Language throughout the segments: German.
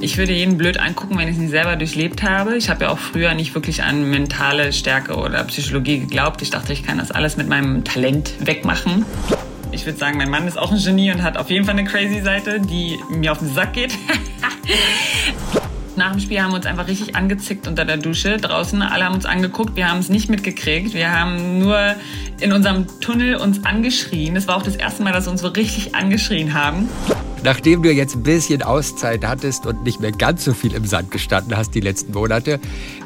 Ich würde jeden blöd angucken, wenn ich es nicht selber durchlebt habe. Ich habe ja auch früher nicht wirklich an mentale Stärke oder Psychologie geglaubt. Ich dachte, ich kann das alles mit meinem Talent wegmachen. Ich würde sagen, mein Mann ist auch ein Genie und hat auf jeden Fall eine crazy Seite, die mir auf den Sack geht. Nach dem Spiel haben wir uns einfach richtig angezickt unter der Dusche draußen. Alle haben uns angeguckt, wir haben es nicht mitgekriegt. Wir haben nur in unserem Tunnel uns angeschrien. Es war auch das erste Mal, dass wir uns so richtig angeschrien haben. Nachdem du jetzt ein bisschen Auszeit hattest und nicht mehr ganz so viel im Sand gestanden hast die letzten Monate,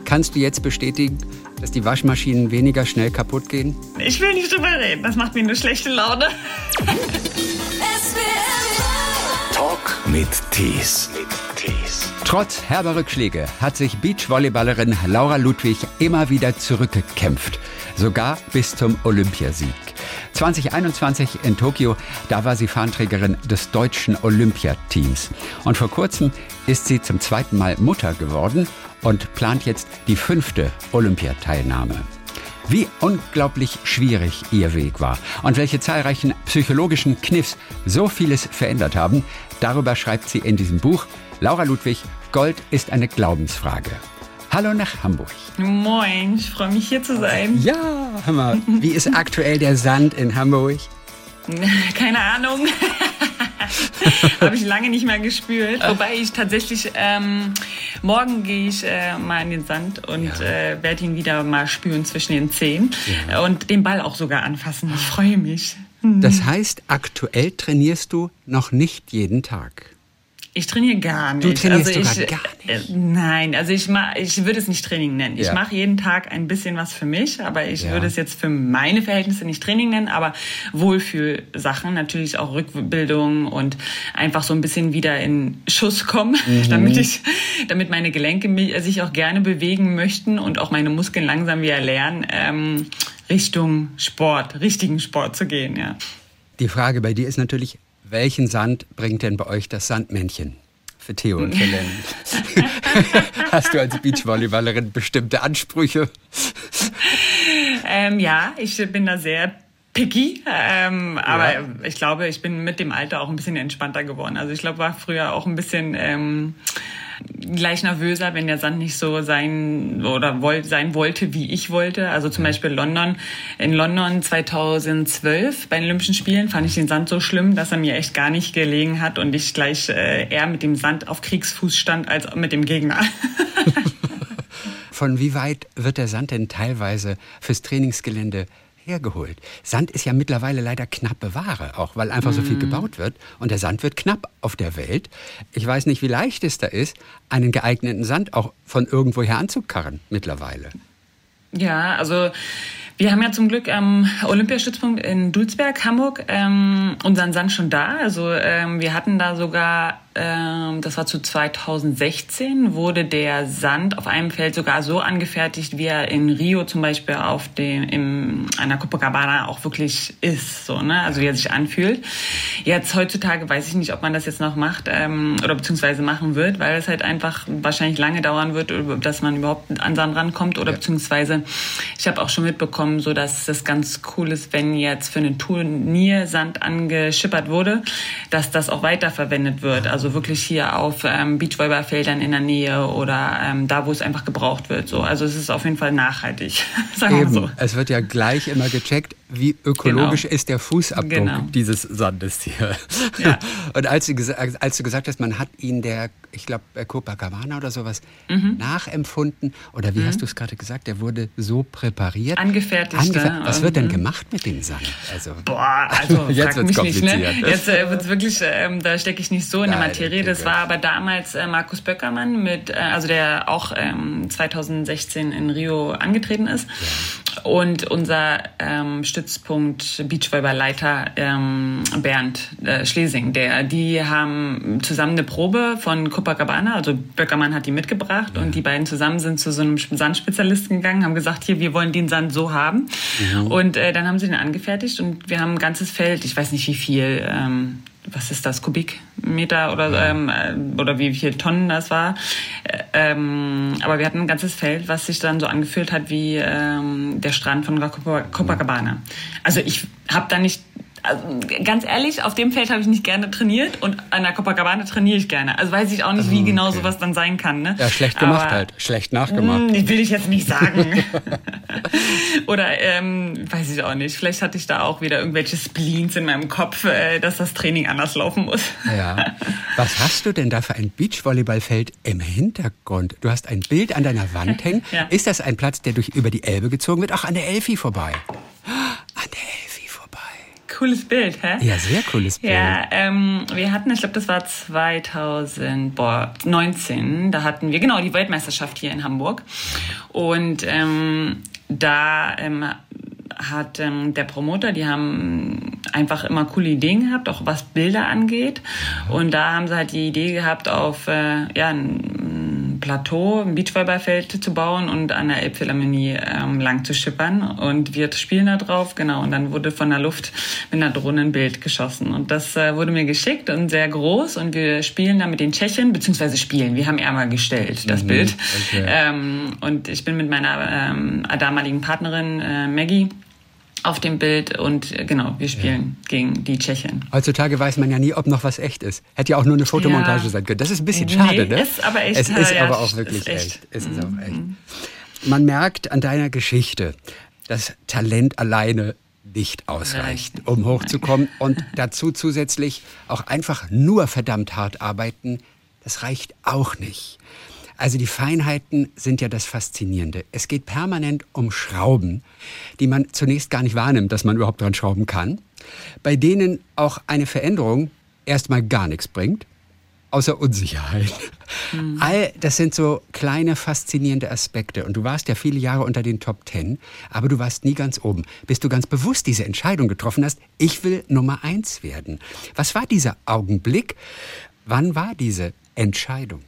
kannst du jetzt bestätigen, dass die Waschmaschinen weniger schnell kaputt gehen? Ich will nicht drüber reden, das macht mir eine schlechte Laune. Talk mit Tees. Trotz herber Rückschläge hat sich Beachvolleyballerin Laura Ludwig immer wieder zurückgekämpft, sogar bis zum Olympiasieg. 2021 in Tokio, da war sie Fahnenträgerin des deutschen Olympiateams. Und vor kurzem ist sie zum zweiten Mal Mutter geworden und plant jetzt die fünfte Olympiateilnahme. Wie unglaublich schwierig ihr Weg war und welche zahlreichen psychologischen Kniffs so vieles verändert haben, darüber schreibt sie in diesem Buch Laura Ludwig, Gold ist eine Glaubensfrage. Hallo nach Hamburg. Moin, ich freue mich hier zu sein. Ja, mal, wie ist aktuell der Sand in Hamburg? Keine Ahnung. Habe ich lange nicht mehr gespült. Wobei ich tatsächlich, ähm, morgen gehe ich äh, mal in den Sand und Ja. äh, werde ihn wieder mal spüren zwischen den Zehen Ja. und den Ball auch sogar anfassen. Ich freue mich. Das heißt, aktuell trainierst du noch nicht jeden Tag. Ich trainiere gar nicht. Du trainierst also ich, gar nicht? Äh, nein, also ich mach, ich würde es nicht Training nennen. Ich Ja. mache jeden Tag ein bisschen was für mich, aber ich Ja. würde es jetzt für meine Verhältnisse nicht Training nennen, aber Wohlfühlsachen, natürlich auch Rückbildung und einfach so ein bisschen wieder in Schuss kommen, Mhm. damit ich, damit meine Gelenke sich auch gerne bewegen möchten und auch meine Muskeln langsam wieder lernen, ähm, Richtung Sport, richtigen Sport zu gehen, ja. Die Frage bei dir ist natürlich, welchen Sand bringt denn bei euch das Sandmännchen? Für Theo und für Len. Hast du als Beachvolleyballerin bestimmte Ansprüche? Ähm, ja, ich bin da sehr picky, ähm, aber ich glaube, ich bin mit dem Alter auch ein bisschen entspannter geworden. Also ich glaube, war früher auch ein bisschen ähm, gleich nervöser, wenn der Sand nicht so sein oder woll, sein wollte, wie ich wollte. Also zum Beispiel London. In London 2012 bei den Olympischen Spielen fand ich den Sand so schlimm, dass er mir echt gar nicht gelegen hat und ich gleich äh, eher mit dem Sand auf Kriegsfuß stand als mit dem Gegner. Von wie weit wird der Sand denn teilweise fürs Trainingsgelände hergeholt? Sand ist ja mittlerweile leider knappe Ware, auch weil einfach so viel gebaut wird. Und der Sand wird knapp auf der Welt. Ich weiß nicht, wie leicht es da ist, einen geeigneten Sand auch von irgendwoher anzukarren mittlerweile. Ja, also wir haben ja zum Glück am Olympiastützpunkt in Dulsberg, Hamburg, ähm, unseren Sand schon da. Also ähm, wir hatten da sogar, das war zu 2016, wurde der Sand auf einem Feld sogar so angefertigt, wie er in Rio zum Beispiel auf dem, im, einer Copacabana auch wirklich ist. So, ne? Also wie er sich anfühlt. Jetzt heutzutage weiß ich nicht, ob man das jetzt noch macht ähm, oder beziehungsweise machen wird, weil es halt einfach wahrscheinlich lange dauern wird, dass man überhaupt an Sand rankommt oder Ja. beziehungsweise ich habe auch schon mitbekommen, so dass das ganz cool ist, wenn jetzt für ein Turnier Sand angeschippert wurde, dass das auch weiterverwendet wird. Also wirklich hier auf ähm, Beachvolleyballfeldern in der Nähe oder ähm, da, wo es einfach gebraucht wird. So, also es ist auf jeden Fall nachhaltig, sagen wir Eben, so. es wird ja gleich immer gecheckt, wie ökologisch Genau. ist der Fußabdruck Genau. dieses Sandes hier. Ja. Und als du, als du gesagt hast, man hat ihn der, ich glaube, Copacabana oder sowas Mhm. nachempfunden, oder wie hast du es gerade gesagt, der wurde so präpariert? Angefertigt, ja. Was wird denn Mhm. gemacht mit dem Sand? Also, Boah, also Jetzt frag mich nicht, ne? Jetzt äh, wird's wirklich, ähm, da stecke ich nicht so in der Nein, Materie. okay, Das war aber damals äh, Markus Böckermann mit, äh, also der auch ähm, 2016 in Rio angetreten ist. Und unser ähm, Stützpunkt Beachvolleyballleiter ähm, Bernd äh, Schlesing, der, die haben zusammen eine Probe von Copacabana, also Böckermann hat die mitgebracht und die beiden zusammen sind zu so einem Sandspezialisten gegangen, haben gesagt, hier, wir wollen den Sand so haben. Und äh, dann haben sie den angefertigt und wir haben ein ganzes Feld, ich weiß nicht wie viel, ähm, was ist das, Kubikmeter oder, ähm, äh, oder wie viel Tonnen das war. Äh, ähm, aber wir hatten ein ganzes Feld, was sich dann so angefühlt hat wie ähm, der Strand von Copa- Copacabana. Also ich habe da nicht also, ganz ehrlich, auf dem Feld habe ich nicht gerne trainiert und an der Copacabana trainiere ich gerne. Also weiß ich auch nicht, wie ah, genau okay. sowas dann sein kann. Ne? Ja, schlecht gemacht Aber, halt. Schlecht nachgemacht. Mh, hm, will ich jetzt nicht sagen. Oder ähm, weiß ich auch nicht. Vielleicht hatte ich da auch wieder irgendwelche Spleens in meinem Kopf, äh, dass das Training anders laufen muss. ja. Was hast du denn da für ein Beachvolleyballfeld im Hintergrund? Du hast ein Bild an deiner Wand hängen. ja. Ist das ein Platz, der durch über die Elbe gezogen wird? Ach, an der Elfi vorbei. An der Elfi vorbei. Cooles Bild, hä? Ja, sehr cooles Bild. Ja, ähm, wir hatten, ich glaube, das war 2019, da hatten wir genau die Weltmeisterschaft hier in Hamburg. Und ähm, da ähm, hat ähm, der Promoter, die haben einfach immer coole Ideen gehabt, auch was Bilder angeht. Und da haben sie halt die Idee gehabt, auf äh, ja, ein Plateau, ein Beachvolleyballfeld zu bauen und an der Elbphilharmonie ähm, lang zu schippern. Und wir spielen da drauf, genau. Und dann wurde von der Luft mit einer Drohne ein Bild geschossen. Und das äh, wurde mir geschickt und sehr groß. Und wir spielen da mit den Tschechen, beziehungsweise spielen. Wir haben mal gestellt, das mhm, Bild. Okay. Ähm, und ich bin mit meiner ähm, damaligen Partnerin äh, Maggie auf dem Bild und äh, genau, wir spielen ja. gegen die Tschechien. Heutzutage weiß man ja nie, ob noch was echt ist. Hätte ja auch nur eine Fotomontage ja. sein können. Das ist ein bisschen schade, nee, ne? Ist aber echt. Es ist ja, aber auch wirklich echt. echt. Es ist mhm. auch echt. Man merkt an deiner Geschichte, dass Talent alleine nicht ausreicht, um hochzukommen und dazu zusätzlich auch einfach nur verdammt hart arbeiten, das reicht auch nicht. Also die Feinheiten sind ja das Faszinierende. Es geht permanent um Schrauben, die man zunächst gar nicht wahrnimmt, dass man überhaupt dran schrauben kann, bei denen auch eine Veränderung erstmal gar nichts bringt, außer Unsicherheit. Mhm. All das sind so kleine faszinierende Aspekte. Und du warst ja viele Jahre unter den Top Ten, aber du warst nie ganz oben. Bis du ganz bewusst diese Entscheidung getroffen hast, ich will Nummer eins werden. Was war dieser Augenblick? Wann war diese Entscheidung?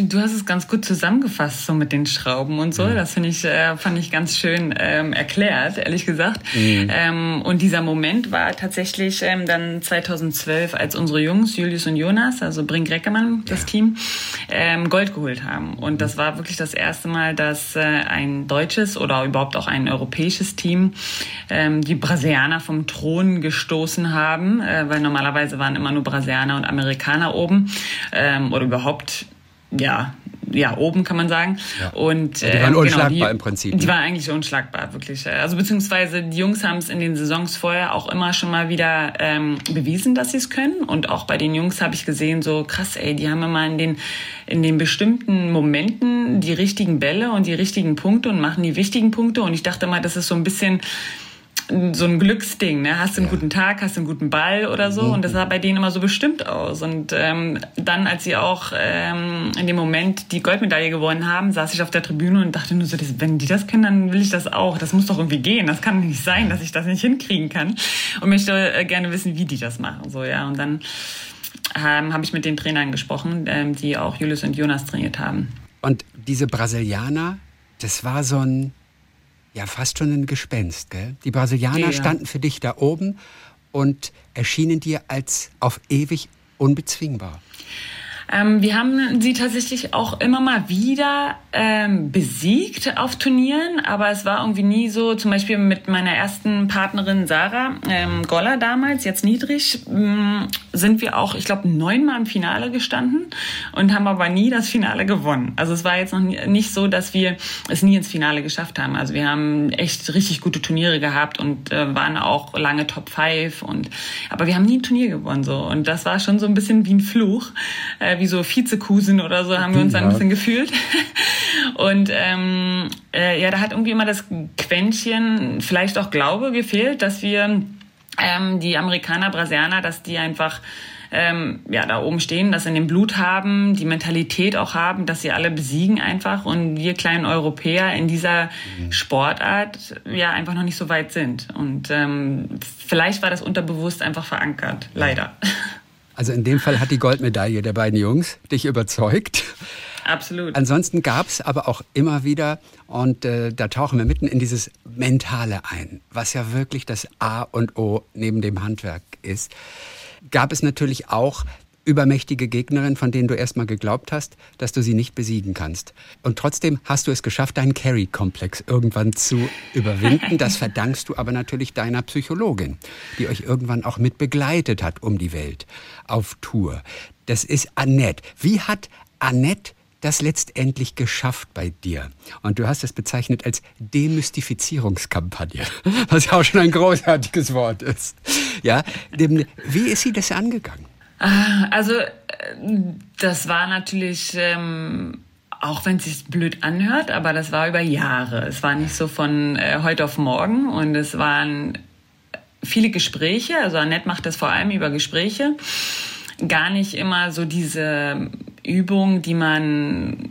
Du hast es ganz gut zusammengefasst, so mit den Schrauben und so. Mhm. Das finde ich, äh, fand ich ganz schön ähm, erklärt, ehrlich gesagt. Mhm. Ähm, und dieser Moment war tatsächlich ähm, dann 2012, als unsere Jungs, Julius und Jonas, also Brink Reckermann, das ja. Team, ähm, Gold geholt haben. Und das war wirklich das erste Mal, dass äh, ein deutsches oder überhaupt auch ein europäisches Team ähm, die Brasilianer vom Thron gestoßen haben, äh, weil normalerweise waren immer nur Brasilianer und Amerikaner oben ähm, oder überhaupt ja, ja, oben kann man sagen. Ja. Und, ja, die waren äh, unschlagbar genau, die, im Prinzip. Die ne? waren eigentlich unschlagbar, wirklich. Also beziehungsweise die Jungs haben es in den Saisons vorher auch immer schon mal wieder ähm, bewiesen, dass sie es können. Und auch bei den Jungs habe ich gesehen, so krass, ey, die haben immer in den, in den bestimmten Momenten die richtigen Bälle und die richtigen Punkte und machen die wichtigen Punkte. Und ich dachte mal, das ist so ein bisschen so ein Glücksding, ne? Hast du einen ja. guten Tag, hast du einen guten Ball oder so. Mhm. Und das sah bei denen immer so bestimmt aus. Und ähm, dann, als sie auch ähm, in dem Moment die Goldmedaille gewonnen haben, saß ich auf der Tribüne und dachte nur so, das, wenn die das können, dann will ich das auch. Das muss doch irgendwie gehen. Das kann nicht sein, dass ich das nicht hinkriegen kann. Und möchte äh, gerne wissen, wie die das machen. So, ja. Und dann ähm, habe ich mit den Trainern gesprochen, ähm, die auch Julius und Jonas trainiert haben. Und diese Brasilianer, das war so ein ja fast schon ein Gespenst. Gell? Die Brasilianer ja. standen für dich da oben und erschienen dir als auf ewig unbezwingbar. Ähm, wir haben sie tatsächlich auch immer mal wieder ähm, besiegt auf Turnieren, aber es war irgendwie nie so, zum Beispiel mit meiner ersten Partnerin Sarah ähm, Goller damals, jetzt niedrig, ähm, sind wir auch, ich glaube, neunmal im Finale gestanden und haben aber nie das Finale gewonnen. Also es war jetzt noch nicht so, dass wir es nie ins Finale geschafft haben. Also wir haben echt richtig gute Turniere gehabt und äh, waren auch lange Top 5 und aber wir haben nie ein Turnier gewonnen so und das war schon so ein bisschen wie ein Fluch. Äh, wie so Vizekusen oder so haben wir uns ja. ein bisschen gefühlt. Und ähm, äh, ja, da hat irgendwie immer das Quäntchen, vielleicht auch Glaube gefehlt, dass wir ähm, die Amerikaner, Brasilianer, dass die einfach ähm, ja, da oben stehen, das in dem Blut haben, die Mentalität auch haben, dass sie alle besiegen einfach und wir kleinen Europäer in dieser mhm. Sportart ja einfach noch nicht so weit sind. Und ähm, vielleicht war das unterbewusst einfach verankert, leider. Also in dem Fall hat die Goldmedaille der beiden Jungs dich überzeugt. Absolut. Ansonsten gab es aber auch immer wieder, und äh, da tauchen wir mitten in dieses Mentale ein, was ja wirklich das A und O neben dem Handwerk ist, gab es natürlich auch übermächtige Gegnerin, von denen du erstmal geglaubt hast, dass du sie nicht besiegen kannst. Und trotzdem hast du es geschafft, deinen Carry-Komplex irgendwann zu überwinden. Das verdankst du aber natürlich deiner Psychologin, die euch irgendwann auch mit begleitet hat um die Welt auf Tour. Das ist Annette. Wie hat Annette das letztendlich geschafft bei dir? Und du hast es bezeichnet als Demystifizierungskampagne, was ja auch schon ein großartiges Wort ist. Ja, wie ist sie das angegangen? Ah, also, äh, das war natürlich, ähm, auch wenn es sich blöd anhört, aber das war über Jahre. Es war nicht so von äh, heute auf morgen und es waren viele Gespräche. Also Annette macht das vor allem über Gespräche. Gar nicht immer so diese Übung, die man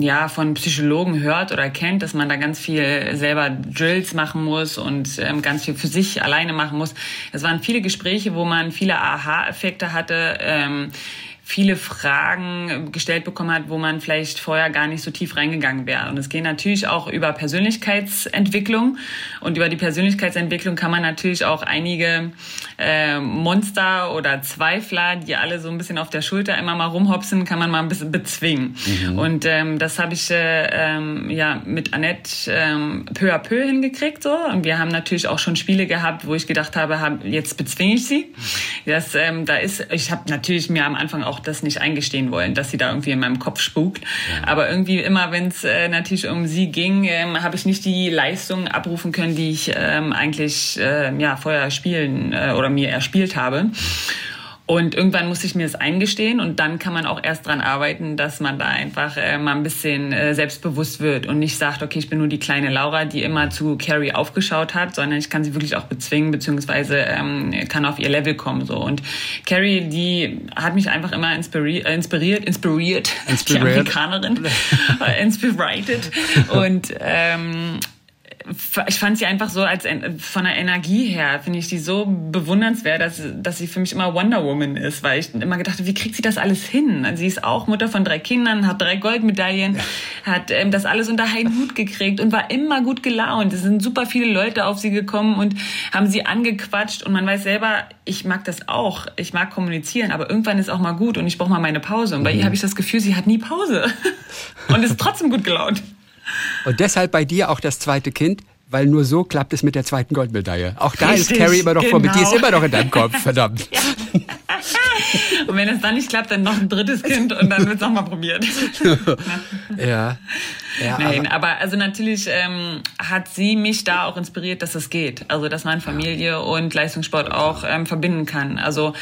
ja von Psychologen hört oder kennt, dass man da ganz viel selber Drills machen muss und ähm, ganz viel für sich alleine machen muss. Es waren viele Gespräche, wo man viele Aha-Effekte hatte. Ähm, viele Fragen gestellt bekommen hat, wo man vielleicht vorher gar nicht so tief reingegangen wäre. Und es geht natürlich auch über Persönlichkeitsentwicklung. Und über die Persönlichkeitsentwicklung kann man natürlich auch einige äh, Monster oder Zweifler, die alle so ein bisschen auf der Schulter immer mal rumhopsen, kann man mal ein bisschen bezwingen. Mhm. Und ähm, das habe ich äh, ähm, ja mit Annette ähm, peu à peu hingekriegt. So. Und wir haben natürlich auch schon Spiele gehabt, wo ich gedacht habe, hab, jetzt bezwinge ich sie. Das, ähm, da ist, ich habe natürlich mir am Anfang auch auch das nicht eingestehen wollen, dass sie da irgendwie in meinem Kopf spukt. Ja. Aber irgendwie immer, wenn es äh, natürlich um sie ging, ähm, habe ich nicht die Leistung abrufen können, die ich ähm, eigentlich äh, ja vorher spielen äh, oder mir erspielt habe. Und irgendwann muss ich mir das eingestehen und dann kann man auch erst dran arbeiten, dass man da einfach äh, mal ein bisschen äh, selbstbewusst wird und nicht sagt, okay, ich bin nur die kleine Laura, die immer zu Carrie aufgeschaut hat, sondern ich kann sie wirklich auch bezwingen, beziehungsweise ähm, kann auf ihr Level kommen. so Und Carrie, die hat mich einfach immer inspiriert, äh, inspiriert, inspiriert, inspiriert. die Amerikanerin, äh, inspirited. Und ähm, ich fand sie einfach so als von der Energie her finde ich die so bewundernswert, dass, dass sie für mich immer Wonder Woman ist, weil ich immer gedacht habe, wie kriegt sie das alles hin? Also sie ist auch Mutter von drei Kindern, hat drei Goldmedaillen, hat ähm, das alles unter einen Hut gekriegt und war immer gut gelaunt. Es sind super viele Leute auf sie gekommen und haben sie angequatscht und man weiß selber, ich mag das auch, ich mag kommunizieren, aber irgendwann ist auch mal gut und ich brauche mal meine Pause. Und bei mhm. ihr habe ich das Gefühl, sie hat nie Pause und ist trotzdem gut gelaunt. Und deshalb bei dir auch das zweite Kind, weil nur so klappt es mit der zweiten Goldmedaille. Auch da Richtig, ist Carrie immer noch genau. vor mir. Die ist immer noch in deinem Kopf, verdammt. Ja. Und wenn es dann nicht klappt, dann noch ein drittes Kind und dann wird es nochmal probiert. ja. ja Nein, aber, aber also natürlich ähm, hat sie mich da auch inspiriert, dass es geht. Also dass man Familie und Leistungssport auch ähm, verbinden kann. Also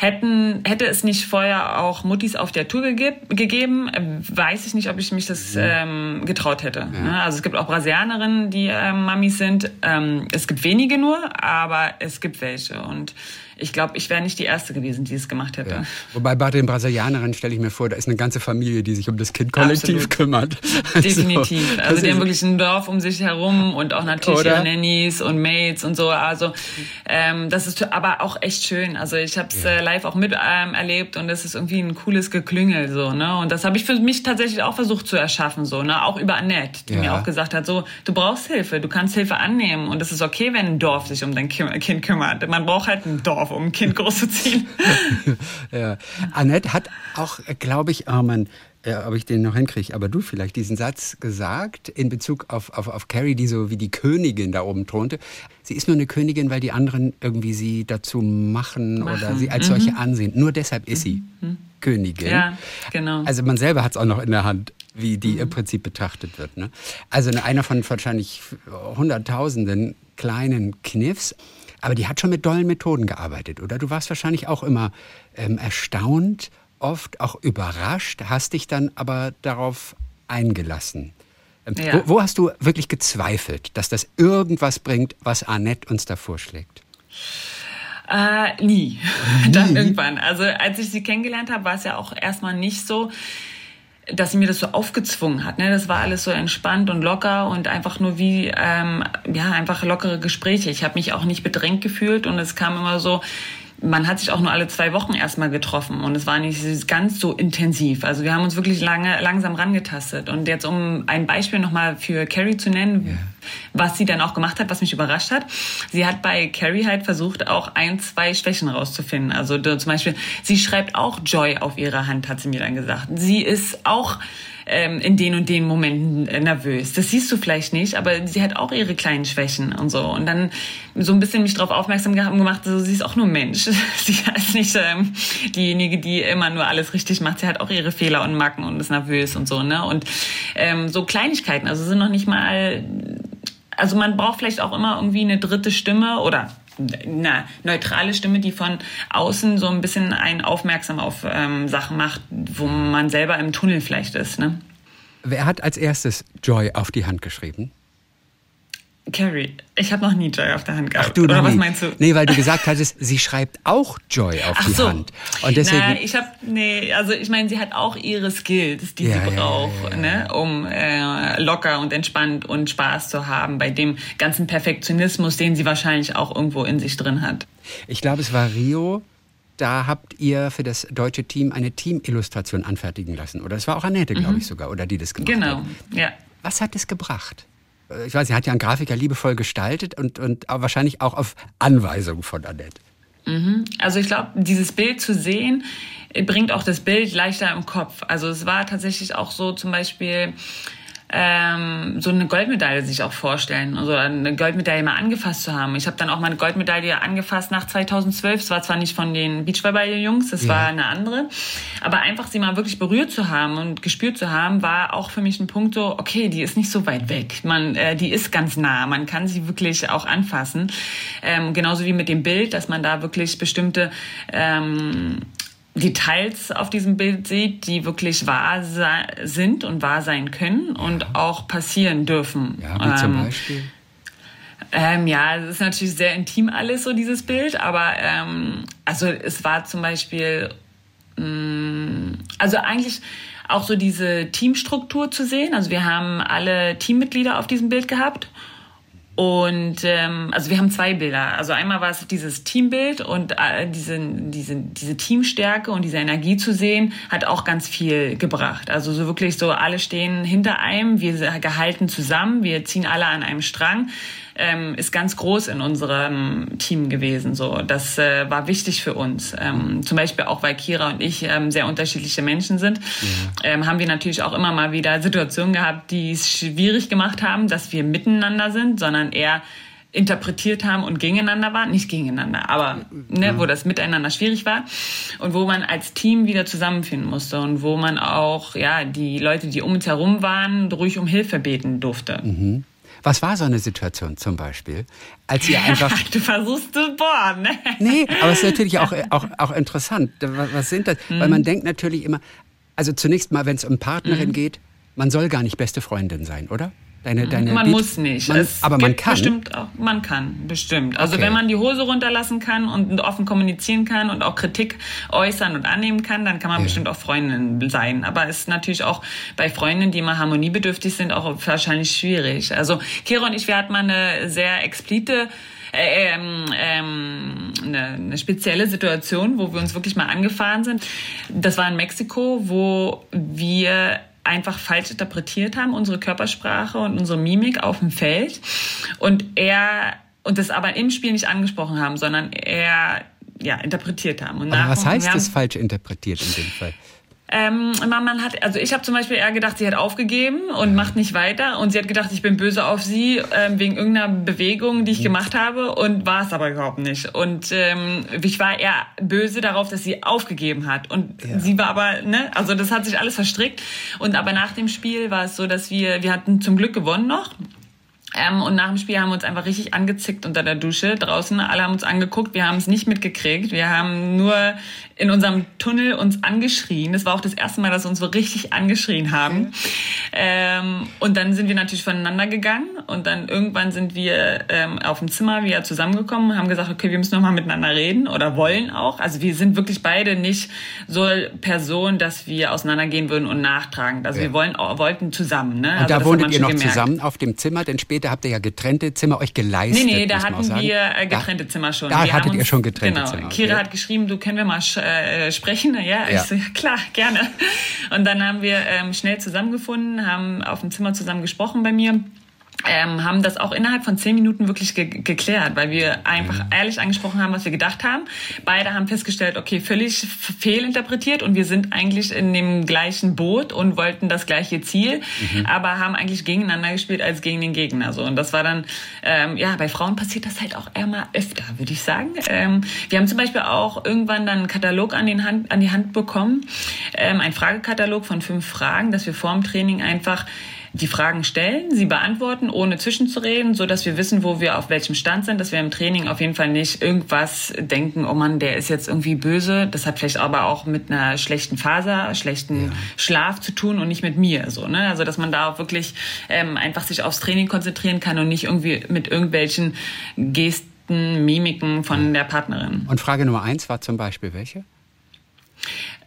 Hätten, hätte es nicht vorher auch Muttis auf der Tour gegeb, gegeben, äh, weiß ich nicht, ob ich mich das ähm, getraut hätte. Ja. Ne? Also es gibt auch Brasilianerinnen, die ähm, Mamis sind. Ähm, es gibt wenige nur, aber es gibt welche. Und ich glaube, ich wäre nicht die Erste gewesen, die es gemacht hätte. Ja. Wobei bei den Brasilianerinnen stelle ich mir vor, da ist eine ganze Familie, die sich um das Kind kollektiv Absolut. kümmert. Definitiv. Also, also die haben wirklich ein Dorf um sich herum und auch natürlich ihre Nannies und Mates und so. Also ähm, das ist aber auch echt schön. Also ich habe es ja. äh, live auch mit ähm, erlebt und es ist irgendwie ein cooles Geklüngel so. Ne? Und das habe ich für mich tatsächlich auch versucht zu erschaffen so. Ne? Auch über Annette, die ja. mir auch gesagt hat, so du brauchst Hilfe, du kannst Hilfe annehmen und es ist okay, wenn ein Dorf sich um dein Kind kümmert. Man braucht halt ein Dorf um ein Kind großzuziehen. ja. Annette hat auch, glaube ich, oh Mann, ja, ob ich den noch hinkriege, aber du vielleicht diesen Satz gesagt in Bezug auf, auf, auf Carrie, die so wie die Königin da oben thronte. Sie ist nur eine Königin, weil die anderen irgendwie sie dazu machen, machen. oder sie als mhm. solche ansehen. Nur deshalb ist sie mhm. Königin. Ja, genau. Also man selber hat es auch noch in der Hand, wie die mhm. im Prinzip betrachtet wird. Ne? Also einer von wahrscheinlich Hunderttausenden kleinen Kniffs. Aber die hat schon mit dollen Methoden gearbeitet, oder? Du warst wahrscheinlich auch immer ähm, erstaunt, oft auch überrascht, hast dich dann aber darauf eingelassen. Ähm, ja. wo, wo, hast du wirklich gezweifelt, dass das irgendwas bringt, was Annette uns da vorschlägt? Äh, nie. nie. Dann irgendwann. Also als ich sie kennengelernt habe, war es ja auch erstmal nicht so dass sie mir das so aufgezwungen hat. Ne? Das war alles so entspannt und locker und einfach nur wie, ähm, ja, einfach lockere Gespräche. Ich habe mich auch nicht bedrängt gefühlt und es kam immer so, man hat sich auch nur alle zwei Wochen erstmal getroffen und es war nicht ganz so intensiv. Also wir haben uns wirklich lange, langsam rangetastet. Und jetzt, um ein Beispiel nochmal für Carrie zu nennen, yeah. was sie dann auch gemacht hat, was mich überrascht hat. Sie hat bei Carrie halt versucht, auch ein, zwei Schwächen rauszufinden. Also zum Beispiel, sie schreibt auch Joy auf ihrer Hand, hat sie mir dann gesagt. Sie ist auch ähm, in den und den Momenten äh, nervös. Das siehst du vielleicht nicht, aber sie hat auch ihre kleinen Schwächen und so. Und dann so ein bisschen mich darauf aufmerksam gemacht, so, sie ist auch nur Mensch. sie ist nicht ähm, diejenige, die immer nur alles richtig macht. Sie hat auch ihre Fehler und Macken und ist nervös und so. Ne? Und ähm, so Kleinigkeiten, also sind noch nicht mal also man braucht vielleicht auch immer irgendwie eine dritte Stimme oder eine neutrale Stimme, die von außen so ein bisschen einen aufmerksam auf ähm, Sachen macht, wo man selber im Tunnel vielleicht ist. Ne? Wer hat als erstes Joy auf die Hand geschrieben? Carrie, ich habe noch nie Joy auf der Hand gehabt. Ach, du Oder was nie. meinst du? Nee, weil du gesagt hattest, sie schreibt auch Joy auf Ach die so. Hand. Und deswegen. Nein, ich habe nee, also ich meine, sie hat auch ihre Skills, die Ja, sie braucht, ja, ja. ne, um äh, locker und entspannt und Spaß zu haben bei dem ganzen Perfektionismus, den sie wahrscheinlich auch irgendwo in sich drin hat. Ich glaube, es war Rio. Da habt ihr für das deutsche Team eine Teamillustration anfertigen lassen. Oder es war auch Annette, glaube ich sogar, oder die das gemacht Genau, hat. ja. Was hat es gebracht? Äh, Ich weiß, sie hat ja einen Grafiker liebevoll gestaltet und, und wahrscheinlich auch auf Anweisung von Annette. Also ich glaube, dieses Bild zu sehen, äh, bringt auch das Bild leichter im Kopf. Also es war tatsächlich auch so zum Beispiel ähm, so eine Goldmedaille sich auch vorstellen, also eine Goldmedaille mal angefasst zu haben. Ich habe dann auch mal eine Goldmedaille angefasst nach 2012. Es war zwar nicht von den Beachvolleyball-Jungs, das Ja. war eine andere, aber einfach sie mal wirklich berührt zu haben und gespürt zu haben, war auch für mich ein Punkt so, okay, die ist nicht so weit weg, man, äh, die ist ganz nah, man kann sie wirklich auch anfassen. Ähm, genauso wie mit dem Bild, dass man da wirklich bestimmte ähm, Details auf diesem Bild sieht, die wirklich wahr sind und wahr sein können und auch passieren dürfen. Ja, wie zum Ähm, Beispiel. ähm, ja, es ist natürlich sehr intim alles, so dieses Bild, aber ähm, also es war zum Beispiel, mh, also eigentlich auch so diese Teamstruktur zu sehen. Also wir haben alle Teammitglieder auf diesem Bild gehabt. Und ähm, also wir haben zwei Bilder. Also einmal war es dieses Teambild und äh, diese, diese, diese Teamstärke und diese Energie zu sehen, hat auch ganz viel gebracht. Also so wirklich so, alle stehen hinter einem, wir gehalten zusammen, wir ziehen alle an einem Strang ähm, ist ganz groß in unserem Team gewesen. So, das äh, war wichtig für uns. Ähm, zum Beispiel auch, weil Kira und ich ähm, sehr unterschiedliche Menschen sind, ähm, haben wir natürlich auch immer mal wieder Situationen gehabt, die es schwierig gemacht haben, dass wir miteinander sind, sondern eher interpretiert haben und gegeneinander waren, nicht gegeneinander, aber ne, wo das miteinander schwierig war und wo man als Team wieder zusammenfinden musste und wo man auch ja die Leute, die um uns herum waren, ruhig um Hilfe beten durfte. Was war so eine Situation zum Beispiel, als ihr einfach. du versuchst zu bohren, ne? Nee, aber es ist natürlich auch, auch, auch interessant. Was, sind das? Weil Mhm. man denkt natürlich immer, also zunächst mal, wenn es um Partnerin Mhm. geht, man soll gar nicht beste Freundin sein, oder? Deine, deine Man Beat- muss nicht. Man, aber man kann. Bestimmt auch, man kann, bestimmt. Also Okay. wenn man die Hose runterlassen kann und offen kommunizieren kann und auch Kritik äußern und annehmen kann, dann kann man Ja. bestimmt auch Freundin sein. Aber es ist natürlich auch bei Freundinnen, die immer harmoniebedürftig sind, auch wahrscheinlich schwierig. Also Kira und ich, wir hatten mal eine sehr explizite äh, ähm, ähm, eine, eine spezielle Situation, wo wir uns wirklich mal angefahren sind. Das war in Mexiko, wo wir einfach falsch interpretiert haben, unsere Körpersprache und unsere Mimik auf dem Feld. Und er, und das aber im Spiel nicht angesprochen haben, sondern er, ja, interpretiert haben. Und Aber was heißt haben- falsch interpretiert in dem Fall? Ähm, man, hat, also ich habe zum Beispiel eher gedacht, sie hat aufgegeben und macht nicht weiter und sie hat gedacht, ich bin böse auf sie ähm, wegen irgendeiner Bewegung, die ich gemacht habe und war es aber überhaupt nicht. Und ähm, ich war eher böse darauf, dass sie aufgegeben hat und Ja. sie war aber, ne, also das hat sich alles verstrickt und aber nach dem Spiel war es so, dass wir, wir hatten zum Glück gewonnen noch. Ähm, und nach dem Spiel haben wir uns einfach richtig angezickt unter der Dusche draußen. Alle haben uns angeguckt, wir haben es nicht mitgekriegt. Wir haben nur in unserem Tunnel uns angeschrien. Das war auch das erste Mal, dass wir uns so richtig angeschrien haben. Ähm, und dann sind wir natürlich voneinander gegangen und dann irgendwann sind wir ähm, auf dem Zimmer wieder zusammengekommen und haben gesagt, okay, wir müssen nochmal miteinander reden oder wollen auch. Also wir sind wirklich beide nicht so Personen, dass wir auseinandergehen würden und nachtragen. Also Ja. wir wollen, wollten zusammen. Ne? Und also da wohntet ihr noch gemerkt. zusammen auf dem Zimmer, denn später habt ihr ja getrennte Zimmer euch geleistet. Nee, nee, da hatten wir äh, getrennte Zimmer schon. Da wir hattet ihr schon getrennte genau, Zimmer. Kira hat geschrieben, du können wir mal äh, sprechen. Ja, ja, so, ja klar, gerne. Und dann haben wir ähm, schnell zusammengefunden, haben auf dem Zimmer zusammen gesprochen bei mir ähm, haben das auch innerhalb von zehn Minuten wirklich ge geklärt, weil wir einfach mhm. ehrlich angesprochen haben, was wir gedacht haben. Beide haben festgestellt, okay, völlig fehlinterpretiert und wir sind eigentlich in dem gleichen Boot und wollten das gleiche Ziel, mhm. aber haben eigentlich gegeneinander gespielt als gegen den Gegner. So und das war dann, ähm, ja, bei Frauen passiert das halt auch immer öfter, würde ich sagen. Ähm, wir haben zum Beispiel auch irgendwann dann einen Katalog an, den Hand, an die Hand bekommen, ähm, ein Fragekatalog von fünf Fragen, dass wir vor dem Training einfach die Fragen stellen, sie beantworten, ohne zwischenzureden, so dass wir wissen, wo wir auf welchem Stand sind, dass wir im Training auf jeden Fall nicht irgendwas denken, oh Mann, der ist jetzt irgendwie böse. Das hat vielleicht aber auch mit einer schlechten Faser, schlechten ja. Schlaf zu tun und nicht mit mir, so, ne? Also, dass man da auch wirklich ähm, einfach sich aufs Training konzentrieren kann und nicht irgendwie mit irgendwelchen Gesten, Mimiken von der Partnerin. Und Frage Nummer eins war zum Beispiel welche?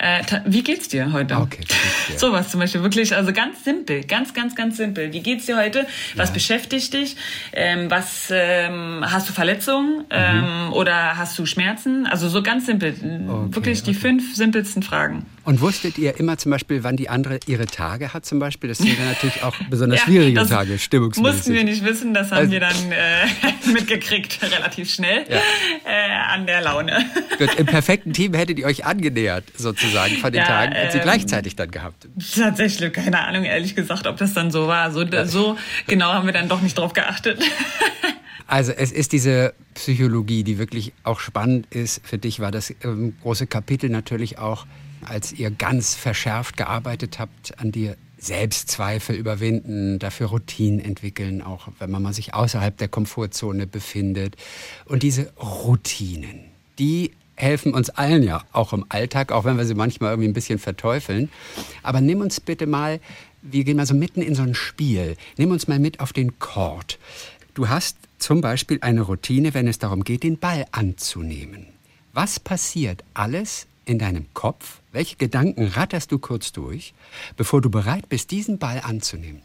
Äh, wie geht's dir heute? Okay, dir. Sowas zum Beispiel, wirklich, also ganz simpel, ganz, ganz, ganz simpel. Wie geht's dir heute? Was ja. beschäftigt dich? Ähm, was ähm, hast du Verletzungen ähm, mhm. oder hast du Schmerzen? Also so ganz simpel, okay, wirklich die okay. fünf simpelsten Fragen. Und wusstet ihr immer zum Beispiel, wann die andere ihre Tage hat zum Beispiel? Das sind dann natürlich auch besonders ja, schwierige Tage, stimmungsmäßig. Mussten wir nicht wissen, das haben also, wir dann äh, mitgekriegt, relativ schnell, ja. äh, an der Laune. Gut, im perfekten Team hättet ihr euch angenähert, sozusagen, von den ja, Tagen, und sie ähm, gleichzeitig dann gehabt. Tatsächlich, keine Ahnung, ehrlich gesagt, ob das dann so war. So, so genau haben wir dann doch nicht drauf geachtet. Also es ist diese Psychologie, die wirklich auch spannend ist. Für dich war das ähm, große Kapitel natürlich auch als ihr ganz verschärft gearbeitet habt, an dir Selbstzweifel überwinden, dafür Routinen entwickeln, auch wenn man mal sich außerhalb der Komfortzone befindet. Und diese Routinen, die helfen uns allen ja auch im Alltag, auch wenn wir sie manchmal irgendwie ein bisschen verteufeln. Aber nimm uns bitte mal, wir gehen mal so mitten in so ein Spiel, nimm uns mal mit auf den Chord. Du hast zum Beispiel eine Routine, wenn es darum geht, den Ball anzunehmen. Was passiert alles in deinem Kopf? Welche Gedanken ratterst du kurz durch, bevor du bereit bist, diesen Ball anzunehmen?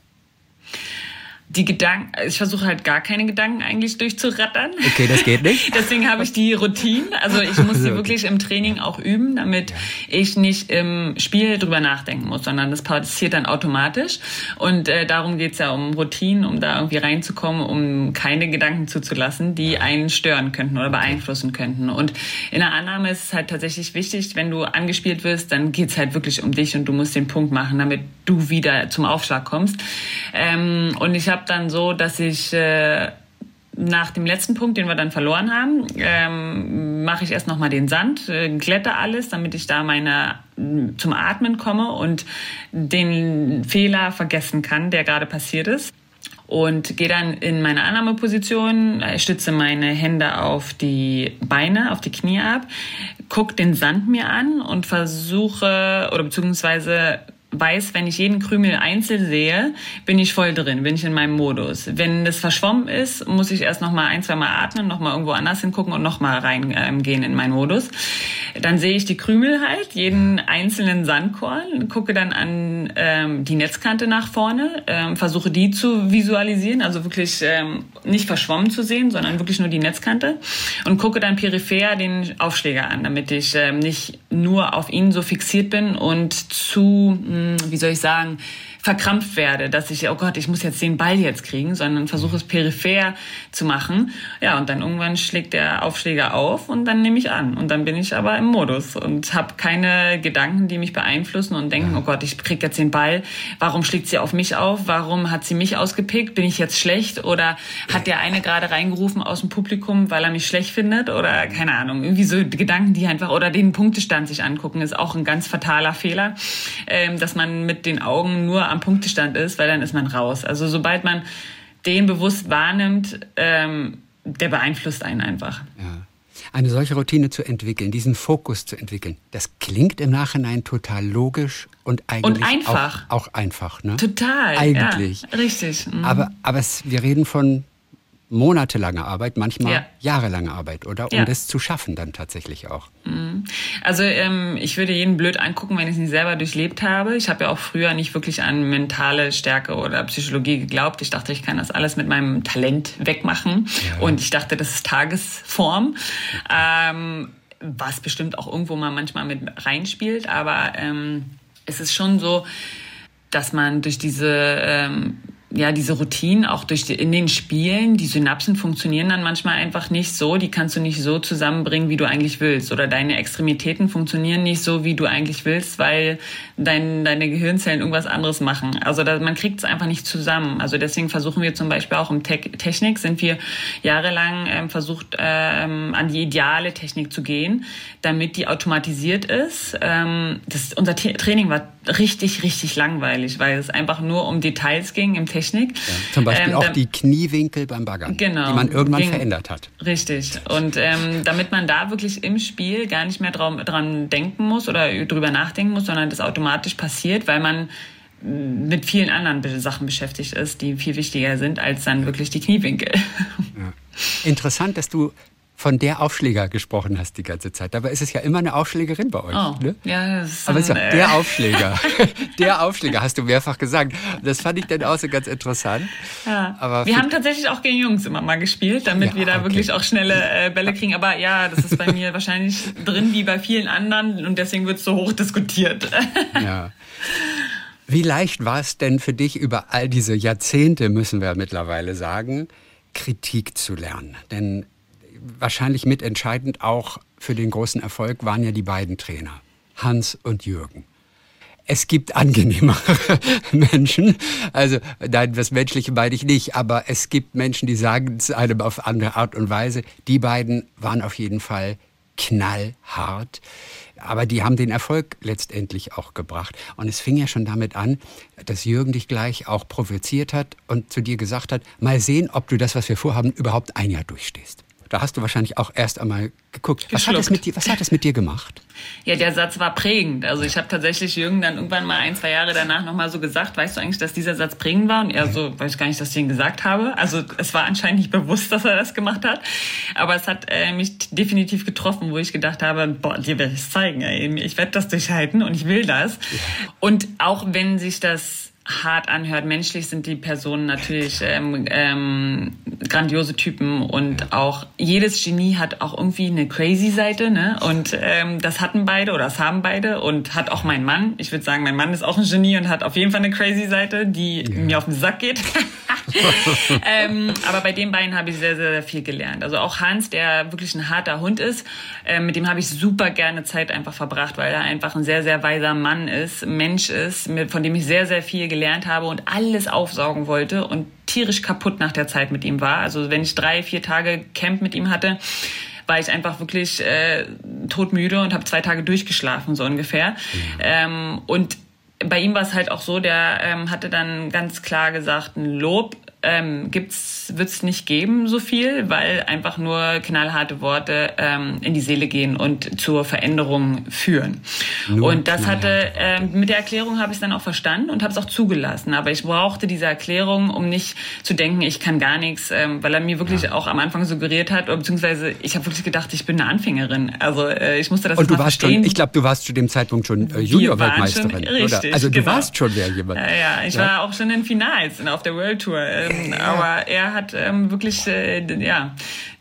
Die Gedanken, ich versuche halt gar keine Gedanken eigentlich durchzurattern. Okay, das geht nicht. Deswegen habe ich die Routine. Also ich muss sie wirklich im Training auch üben, damit ja. ich nicht im Spiel drüber nachdenken muss, sondern das passiert dann automatisch. Und äh, darum geht's ja um Routinen, um da irgendwie reinzukommen, um keine Gedanken zuzulassen, die einen stören könnten oder beeinflussen könnten. Und in der Annahme ist es halt tatsächlich wichtig, wenn du angespielt wirst, dann geht's halt wirklich um dich und du musst den Punkt machen, damit du wieder zum Aufschlag kommst. Ähm, und ich habe habe dann so, dass ich äh, nach dem letzten Punkt, den wir dann verloren haben, ähm, mache ich erst nochmal den Sand, äh, glätte alles, damit ich da meine zum Atmen komme und den Fehler vergessen kann, der gerade passiert ist. Und gehe dann in meine Annahmeposition, stütze meine Hände auf die Beine, auf die Knie ab, gucke den Sand mir an und versuche oder beziehungsweise weiß, wenn ich jeden Krümel einzeln sehe, bin ich voll drin, bin ich in meinem Modus. Wenn das verschwommen ist, muss ich erst noch mal ein, zwei Mal atmen, noch mal irgendwo anders hingucken und noch mal reingehen ähm, in meinen Modus. Dann sehe ich die Krümel halt, jeden einzelnen Sandkorn, gucke dann an ähm, die Netzkante nach vorne, ähm, versuche die zu visualisieren, also wirklich ähm, nicht verschwommen zu sehen, sondern wirklich nur die Netzkante und gucke dann peripher den Aufschläger an, damit ich ähm, nicht nur auf ihn so fixiert bin und zu hm, wie soll ich sagen, verkrampft werde, dass ich, oh Gott, ich muss jetzt den Ball jetzt kriegen, sondern versuche es peripher zu machen. Ja, und dann irgendwann schlägt der Aufschläger auf und dann nehme ich an. Und dann bin ich aber im Modus und habe keine Gedanken, die mich beeinflussen und denken, oh Gott, ich krieg jetzt den Ball. Warum schlägt sie auf mich auf? Warum hat sie mich ausgepickt? Bin ich jetzt schlecht? Oder hat der eine gerade reingerufen aus dem Publikum, weil er mich schlecht findet? Oder keine Ahnung, irgendwie so Gedanken, die einfach, oder den Punktestand sich angucken, ist auch ein ganz fataler Fehler, ähm, dass man mit den Augen nur am Punktestand ist, weil dann ist man raus. Also sobald man den bewusst wahrnimmt, ähm, der beeinflusst einen einfach. Ja. Eine solche Routine zu entwickeln, diesen Fokus zu entwickeln, das klingt im Nachhinein total logisch und eigentlich und einfach. Auch, auch einfach. Ne? Total. Eigentlich. Ja, richtig. Mhm. Aber, aber es, wir reden von monatelange Arbeit, manchmal ja. jahrelange Arbeit, oder? Um ja. das zu schaffen dann tatsächlich auch. Mhm. Also ähm, ich würde jeden blöd angucken, wenn ich es nicht selber durchlebt habe. Ich habe ja auch früher nicht wirklich an mentale Stärke oder Psychologie geglaubt. Ich dachte, ich kann das alles mit meinem Talent wegmachen. Ja. Und ich dachte, das ist Tagesform. Ähm, was bestimmt auch irgendwo mal manchmal mit reinspielt. Aber ähm, es ist schon so, dass man durch diese ähm, ja, diese Routinen auch durch die, in den Spielen, die Synapsen funktionieren dann manchmal einfach nicht so, die kannst du nicht so zusammenbringen, wie du eigentlich willst. Oder deine Extremitäten funktionieren nicht so, wie du eigentlich willst, weil dein, deine Gehirnzellen irgendwas anderes machen. Also da, man kriegt es einfach nicht zusammen. Also deswegen versuchen wir zum Beispiel auch im Te Technik, sind wir jahrelang ähm, versucht, ähm, an die ideale Technik zu gehen, damit die automatisiert ist. Ähm, das, unser Training war richtig, richtig langweilig, weil es einfach nur um Details ging im Technik. Ja, zum Beispiel ähm, auch die Kniewinkel beim Baggern, genau, die man irgendwann ging, verändert hat. Richtig. Und ähm, damit man da wirklich im Spiel gar nicht mehr dran, dran denken muss oder drüber nachdenken muss, sondern das automatisch passiert, weil man mit vielen anderen Sachen beschäftigt ist, die viel wichtiger sind als dann wirklich die Kniewinkel. Ja. Interessant, dass du von der Aufschläger gesprochen hast die ganze Zeit. Dabei ist es ja immer eine Aufschlägerin bei euch. Oh, ne? ja, das ist Aber es ist ja äh der Aufschläger. der Aufschläger, hast du mehrfach gesagt. Das fand ich dann auch so ganz interessant. Ja. Aber wir haben tatsächlich auch gegen Jungs immer mal gespielt, damit ja, wir da okay. wirklich auch schnelle äh, Bälle kriegen. Aber ja, das ist bei mir wahrscheinlich drin wie bei vielen anderen und deswegen wird es so hoch diskutiert. ja. Wie leicht war es denn für dich über all diese Jahrzehnte, müssen wir mittlerweile sagen, Kritik zu lernen? Denn wahrscheinlich mitentscheidend auch für den großen Erfolg waren ja die beiden Trainer, Hans und Jürgen. Es gibt angenehmere Menschen, also nein, das Menschliche meine ich nicht, aber es gibt Menschen, die sagen es einem auf andere Art und Weise. Die beiden waren auf jeden Fall knallhart. Aber die haben den Erfolg letztendlich auch gebracht. Und es fing ja schon damit an, dass Jürgen dich gleich auch provoziert hat und zu dir gesagt hat, mal sehen, ob du das, was wir vorhaben, überhaupt ein Jahr durchstehst. Da hast du wahrscheinlich auch erst einmal geguckt. Was hat, das mit dir, was hat das mit dir gemacht? Ja, der Satz war prägend. Also ich habe tatsächlich Jürgen dann irgendwann mal ein, zwei Jahre danach nochmal so gesagt, weißt du eigentlich, dass dieser Satz prägend war? Und er so, weiß ich gar nicht, dass ich ihn gesagt habe. Also es war anscheinend nicht bewusst, dass er das gemacht hat. Aber es hat äh, mich definitiv getroffen, wo ich gedacht habe, boah, dir werde ich es zeigen. Ey. Ich werde das durchhalten und ich will das. Und auch wenn sich das hart anhört. Menschlich sind die Personen natürlich ähm, ähm, grandiose Typen und auch jedes Genie hat auch irgendwie eine crazy Seite, ne? Und ähm, das hatten beide oder das haben beide und hat auch mein Mann. Ich würde sagen, mein Mann ist auch ein Genie und hat auf jeden Fall eine crazy Seite, die ja. mir auf den Sack geht. ähm, aber bei den beiden habe ich sehr, sehr, sehr viel gelernt. Also auch Hans, der wirklich ein harter Hund ist, äh, mit dem habe ich super gerne Zeit einfach verbracht, weil er einfach ein sehr, sehr weiser Mann ist, Mensch ist, von dem ich sehr, sehr viel gelernt habe und alles aufsaugen wollte und tierisch kaputt nach der Zeit mit ihm war. Also wenn ich drei, vier Tage Camp mit ihm hatte, war ich einfach wirklich äh, todmüde und habe zwei Tage durchgeschlafen, so ungefähr. Mhm. Ähm, und bei ihm war es halt auch so, der ähm, hatte dann ganz klar gesagt, ein Lob ähm, gibt's, wird's nicht geben so viel, weil einfach nur knallharte Worte ähm, in die Seele gehen und zur Veränderung führen. Nur und das hatte ähm, mit der Erklärung habe ich es dann auch verstanden und habe es auch zugelassen. Aber ich brauchte diese Erklärung, um nicht zu denken, ich kann gar nichts, ähm, weil er mir wirklich ja. auch am Anfang suggeriert hat, beziehungsweise ich habe wirklich gedacht, ich bin eine Anfängerin. Also äh, ich musste das und du warst verstehen. schon, ich glaube, du warst zu dem Zeitpunkt schon äh, Junior-Weltmeisterin, oder? Also du genau. warst schon wer jemand. Ja, ja ich ja. war auch schon in Finals auf der World Tour. Ähm, ja. Aber er hat ähm, wirklich äh, ja,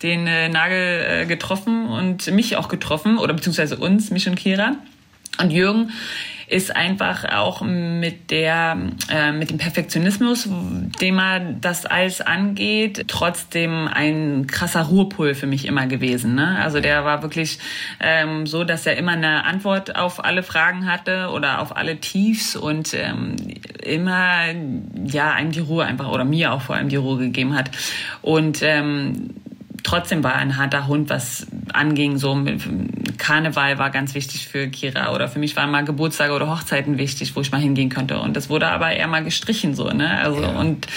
den äh, Nagel äh, getroffen und mich auch getroffen, oder beziehungsweise uns, mich und Kira. Und Jürgen ist einfach auch mit der äh, mit dem Perfektionismus, dem man das alles angeht, trotzdem ein krasser Ruhepol für mich immer gewesen. Ne? Also der war wirklich ähm, so, dass er immer eine Antwort auf alle Fragen hatte oder auf alle Tiefs und ähm, immer ja einem die Ruhe einfach oder mir auch vor allem die Ruhe gegeben hat und ähm, trotzdem war er ein harter Hund, was anging, so Karneval war ganz wichtig für Kira oder für mich waren mal Geburtstage oder Hochzeiten wichtig, wo ich mal hingehen könnte. Und das wurde aber eher mal gestrichen so, ne? Also ja. und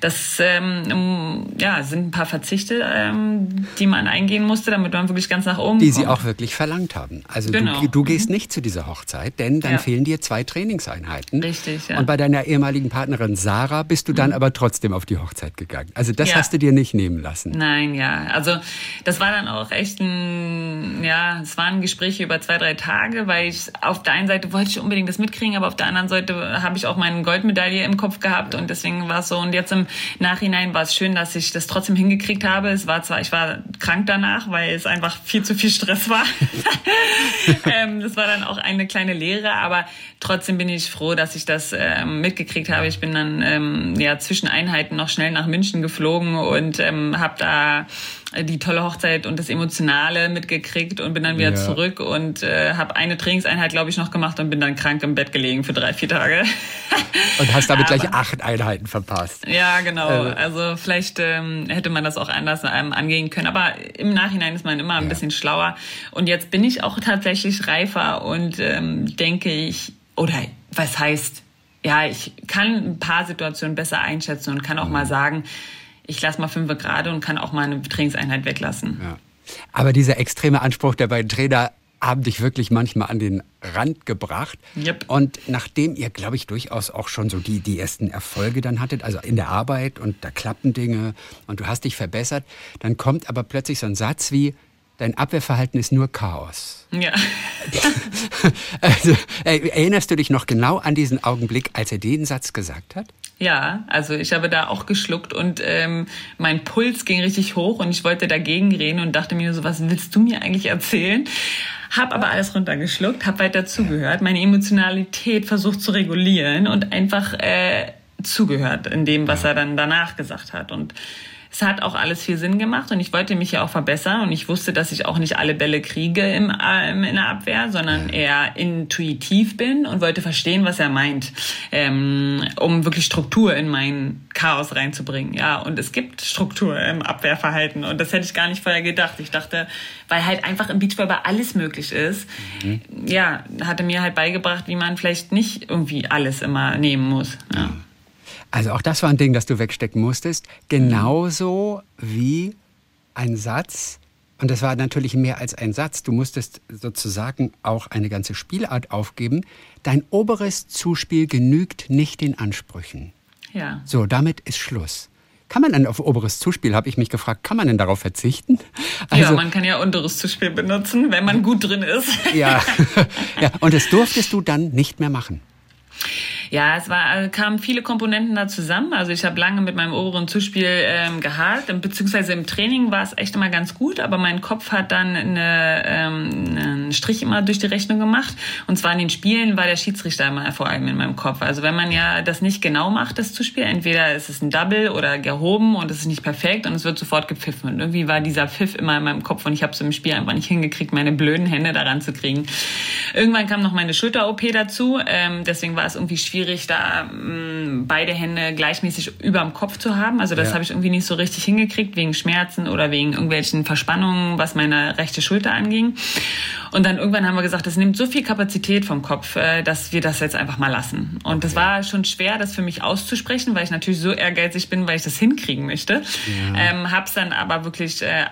das ähm, ja, sind ein paar Verzichte, ähm, die man eingehen musste, damit man wirklich ganz nach oben Die kommt. sie auch wirklich verlangt haben. Also genau. du, du, gehst mhm. nicht zu dieser Hochzeit, denn dann ja. fehlen dir zwei Trainingseinheiten. Richtig, ja. Und bei deiner ehemaligen Partnerin Sarah bist du dann mhm. aber trotzdem auf die Hochzeit gegangen. Also das hast du dir nicht nehmen lassen. Nein, ja. Also das war dann auch echt ein, ja, es waren Gespräche über zwei, drei Tage, weil ich auf der einen Seite wollte ich unbedingt das mitkriegen, aber auf der anderen Seite habe ich auch meine Goldmedaille im Kopf gehabt und deswegen war es so. Und jetzt im Nachhinein war es schön, dass ich das trotzdem hingekriegt habe. Es war zwar, ich war krank danach, weil es einfach viel zu viel Stress war. ähm, das war dann auch eine kleine Lehre, aber trotzdem bin ich froh, dass ich das ähm, mitgekriegt habe. Ich bin dann ähm, ja zwischen Einheiten noch schnell nach München geflogen und ähm, habe da die tolle Hochzeit und das Emotionale mitgekriegt und bin dann wieder ja. zurück und äh, habe eine Trainingseinheit, glaube ich, noch gemacht und bin dann krank im Bett gelegen für drei, vier Tage. und hast damit Aber, gleich acht Einheiten verpasst. Ja, genau. Äh. Also vielleicht ähm, hätte man das auch anders ähm, angehen können. Aber im Nachhinein ist man immer ein ja. bisschen schlauer. Und jetzt bin ich auch tatsächlich reifer und ähm, denke ich, oder was heißt, ja, ich kann ein paar Situationen besser einschätzen und kann auch mhm. mal sagen, ich lasse mal fünf gerade und kann auch mal eine Trainingseinheit weglassen. Ja. Aber dieser extreme Anspruch der beiden Trainer haben dich wirklich manchmal an den Rand gebracht. Yep. Und nachdem ihr, glaube ich, durchaus auch schon so die, die ersten Erfolge dann hattet, also in der Arbeit und da klappen Dinge und du hast dich verbessert, dann kommt aber plötzlich so ein Satz wie, dein Abwehrverhalten ist nur Chaos. Ja. also, erinnerst du dich noch genau an diesen Augenblick, als er den Satz gesagt hat? Ja, also ich habe da auch geschluckt und ähm, mein Puls ging richtig hoch und ich wollte dagegen reden und dachte mir so, was willst du mir eigentlich erzählen? Hab aber alles runtergeschluckt, hab weiter zugehört, meine Emotionalität versucht zu regulieren und einfach äh, zugehört in dem, was er dann danach gesagt hat und es hat auch alles viel Sinn gemacht und ich wollte mich ja auch verbessern und ich wusste, dass ich auch nicht alle Bälle kriege im, ähm, in der Abwehr, sondern eher intuitiv bin und wollte verstehen, was er meint, ähm, um wirklich Struktur in mein Chaos reinzubringen. Ja, und es gibt Struktur im Abwehrverhalten und das hätte ich gar nicht vorher gedacht. Ich dachte, weil halt einfach im Beachvolleyball alles möglich ist, mhm. ja, hatte mir halt beigebracht, wie man vielleicht nicht irgendwie alles immer nehmen muss. Ja. Also auch das war ein Ding, das du wegstecken musstest. Genauso wie ein Satz, und das war natürlich mehr als ein Satz, du musstest sozusagen auch eine ganze Spielart aufgeben. Dein oberes Zuspiel genügt nicht den Ansprüchen. Ja. So, damit ist Schluss. Kann man denn auf oberes Zuspiel, habe ich mich gefragt, kann man denn darauf verzichten? Also, ja, man kann ja unteres Zuspiel benutzen, wenn man gut drin ist. ja. ja, und das durftest du dann nicht mehr machen. Ja, es war, äh, kamen viele Komponenten da zusammen. Also ich habe lange mit meinem oberen Zuspiel ähm, gehakt, beziehungsweise im Training war es echt immer ganz gut, aber mein Kopf hat dann eine, ähm, einen Strich immer durch die Rechnung gemacht. Und zwar in den Spielen war der Schiedsrichter immer vor allem in meinem Kopf. Also wenn man ja das nicht genau macht, das Zuspiel, entweder ist es ein Double oder gehoben und es ist nicht perfekt und es wird sofort gepfiffen. Und irgendwie war dieser Pfiff immer in meinem Kopf und ich habe es im Spiel einfach nicht hingekriegt, meine blöden Hände daran zu kriegen. Irgendwann kam noch meine Schulter-OP dazu, ähm, deswegen war es irgendwie schwierig schwierig, da ähm, beide Hände gleichmäßig über dem Kopf zu haben. Also das ja. habe ich irgendwie nicht so richtig hingekriegt, wegen Schmerzen oder wegen irgendwelchen Verspannungen, was meine rechte Schulter anging. Und dann irgendwann haben wir gesagt, das nimmt so viel Kapazität vom Kopf, äh, dass wir das jetzt einfach mal lassen. Und okay. das war schon schwer, das für mich auszusprechen, weil ich natürlich so ehrgeizig bin, weil ich das hinkriegen möchte. Ja. Ähm, hab's dann aber wirklich äh,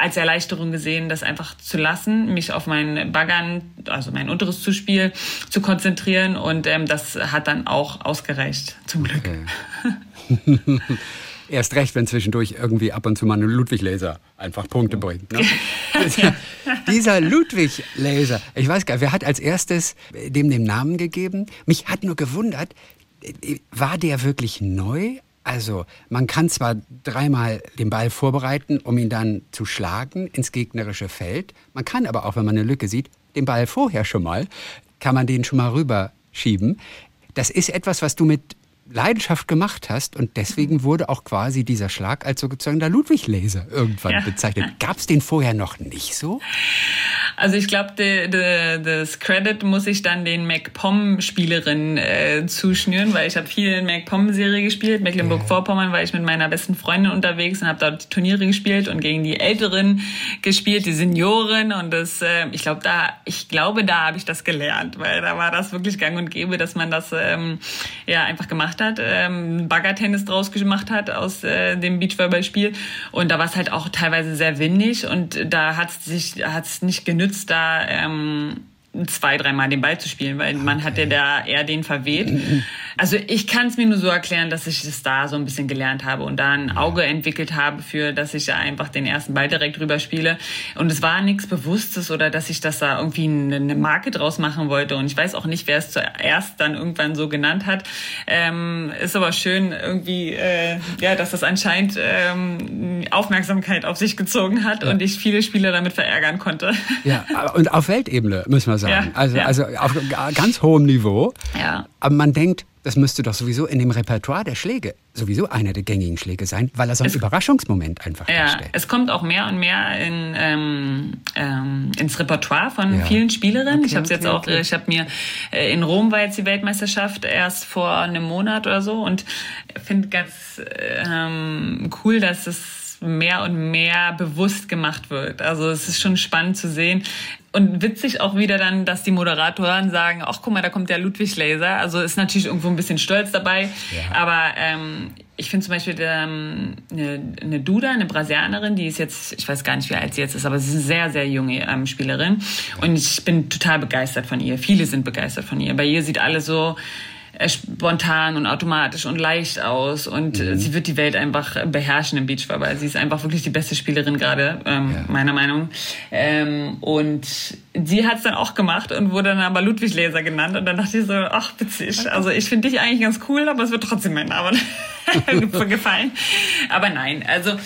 als Erleichterung gesehen, das einfach zu lassen, mich auf meinen Baggern, also mein unteres Zuspiel zu konzentrieren und ähm, das hat dann auch ausgereicht, zum Glück. Okay. Erst recht, wenn zwischendurch irgendwie ab und zu mal ein Ludwig-Laser einfach Punkte bringt. Ne? ja. Dieser Ludwig-Laser, ich weiß gar nicht, wer hat als erstes dem den Namen gegeben? Mich hat nur gewundert, war der wirklich neu? Also man kann zwar dreimal den Ball vorbereiten, um ihn dann zu schlagen ins gegnerische Feld. Man kann aber auch, wenn man eine Lücke sieht, den Ball vorher schon mal, kann man den schon mal rüberschieben. Das ist etwas, was du mit Leidenschaft gemacht hast und deswegen wurde auch quasi dieser Schlag als sozusagen der Ludwig-Laser irgendwann ja. bezeichnet. Gab es den vorher noch nicht so? Also ich glaube, das Credit muss ich dann den MacPom-Spielerinnen äh, zuschnüren, weil ich habe viel in MacPom-Serie gespielt. Mecklenburg-Vorpommern war ich mit meiner besten Freundin unterwegs und habe dort Turniere gespielt und gegen die Älteren gespielt, die Senioren. Und das, äh, ich glaube, da, ich glaube, da habe ich das gelernt, weil da war das wirklich gang und gäbe, dass man das ähm, ja einfach gemacht hat, ähm, Baggertennis draus gemacht hat aus äh, dem Beachvolleyballspiel. Und da war es halt auch teilweise sehr windig und da hat es sich hat's nicht genützt, da ähm, zwei, dreimal den Ball zu spielen, weil man okay. hatte da eher den verweht. Also ich kann es mir nur so erklären, dass ich es da so ein bisschen gelernt habe und da ein Auge entwickelt habe für, dass ich einfach den ersten Ball direkt rüber spiele. Und es war nichts Bewusstes oder dass ich das da irgendwie eine Marke draus machen wollte. Und ich weiß auch nicht, wer es zuerst dann irgendwann so genannt hat. Ähm, ist aber schön irgendwie, äh, ja, dass das anscheinend ähm, Aufmerksamkeit auf sich gezogen hat ja. und ich viele Spieler damit verärgern konnte. Ja, und auf Weltebene müssen wir sagen sagen. Ja, also, ja. also auf ganz hohem Niveau. Ja. Aber man denkt, das müsste doch sowieso in dem Repertoire der Schläge sowieso einer der gängigen Schläge sein, weil er so einen es, Überraschungsmoment einfach ja, darstellt. Es kommt auch mehr und mehr in, ähm, ähm, ins Repertoire von ja. vielen Spielerinnen. Okay, ich habe okay, jetzt auch, okay. ich habe mir äh, in Rom war jetzt die Weltmeisterschaft erst vor einem Monat oder so und finde ganz ähm, cool, dass es mehr und mehr bewusst gemacht wird. Also es ist schon spannend zu sehen. Und witzig auch wieder dann, dass die Moderatoren sagen, ach guck mal, da kommt der Ludwig Laser. Also ist natürlich irgendwo ein bisschen stolz dabei. Ja. Aber ähm, ich finde zum Beispiel ähm, eine, eine Duda, eine Brasilianerin, die ist jetzt, ich weiß gar nicht, wie alt sie jetzt ist, aber sie ist eine sehr, sehr junge ähm, Spielerin. Und ich bin total begeistert von ihr. Viele sind begeistert von ihr. Bei ihr sieht alles so spontan und automatisch und leicht aus und mhm. sie wird die Welt einfach beherrschen im Beachvolleyball. Sie ist einfach wirklich die beste Spielerin gerade, ähm, ja. meiner Meinung. Ähm, und sie hat es dann auch gemacht und wurde dann aber Ludwig Laser genannt und dann dachte ich so, ach witzig. Also ich finde dich eigentlich ganz cool, aber es wird trotzdem mein Name gefallen. Aber nein, also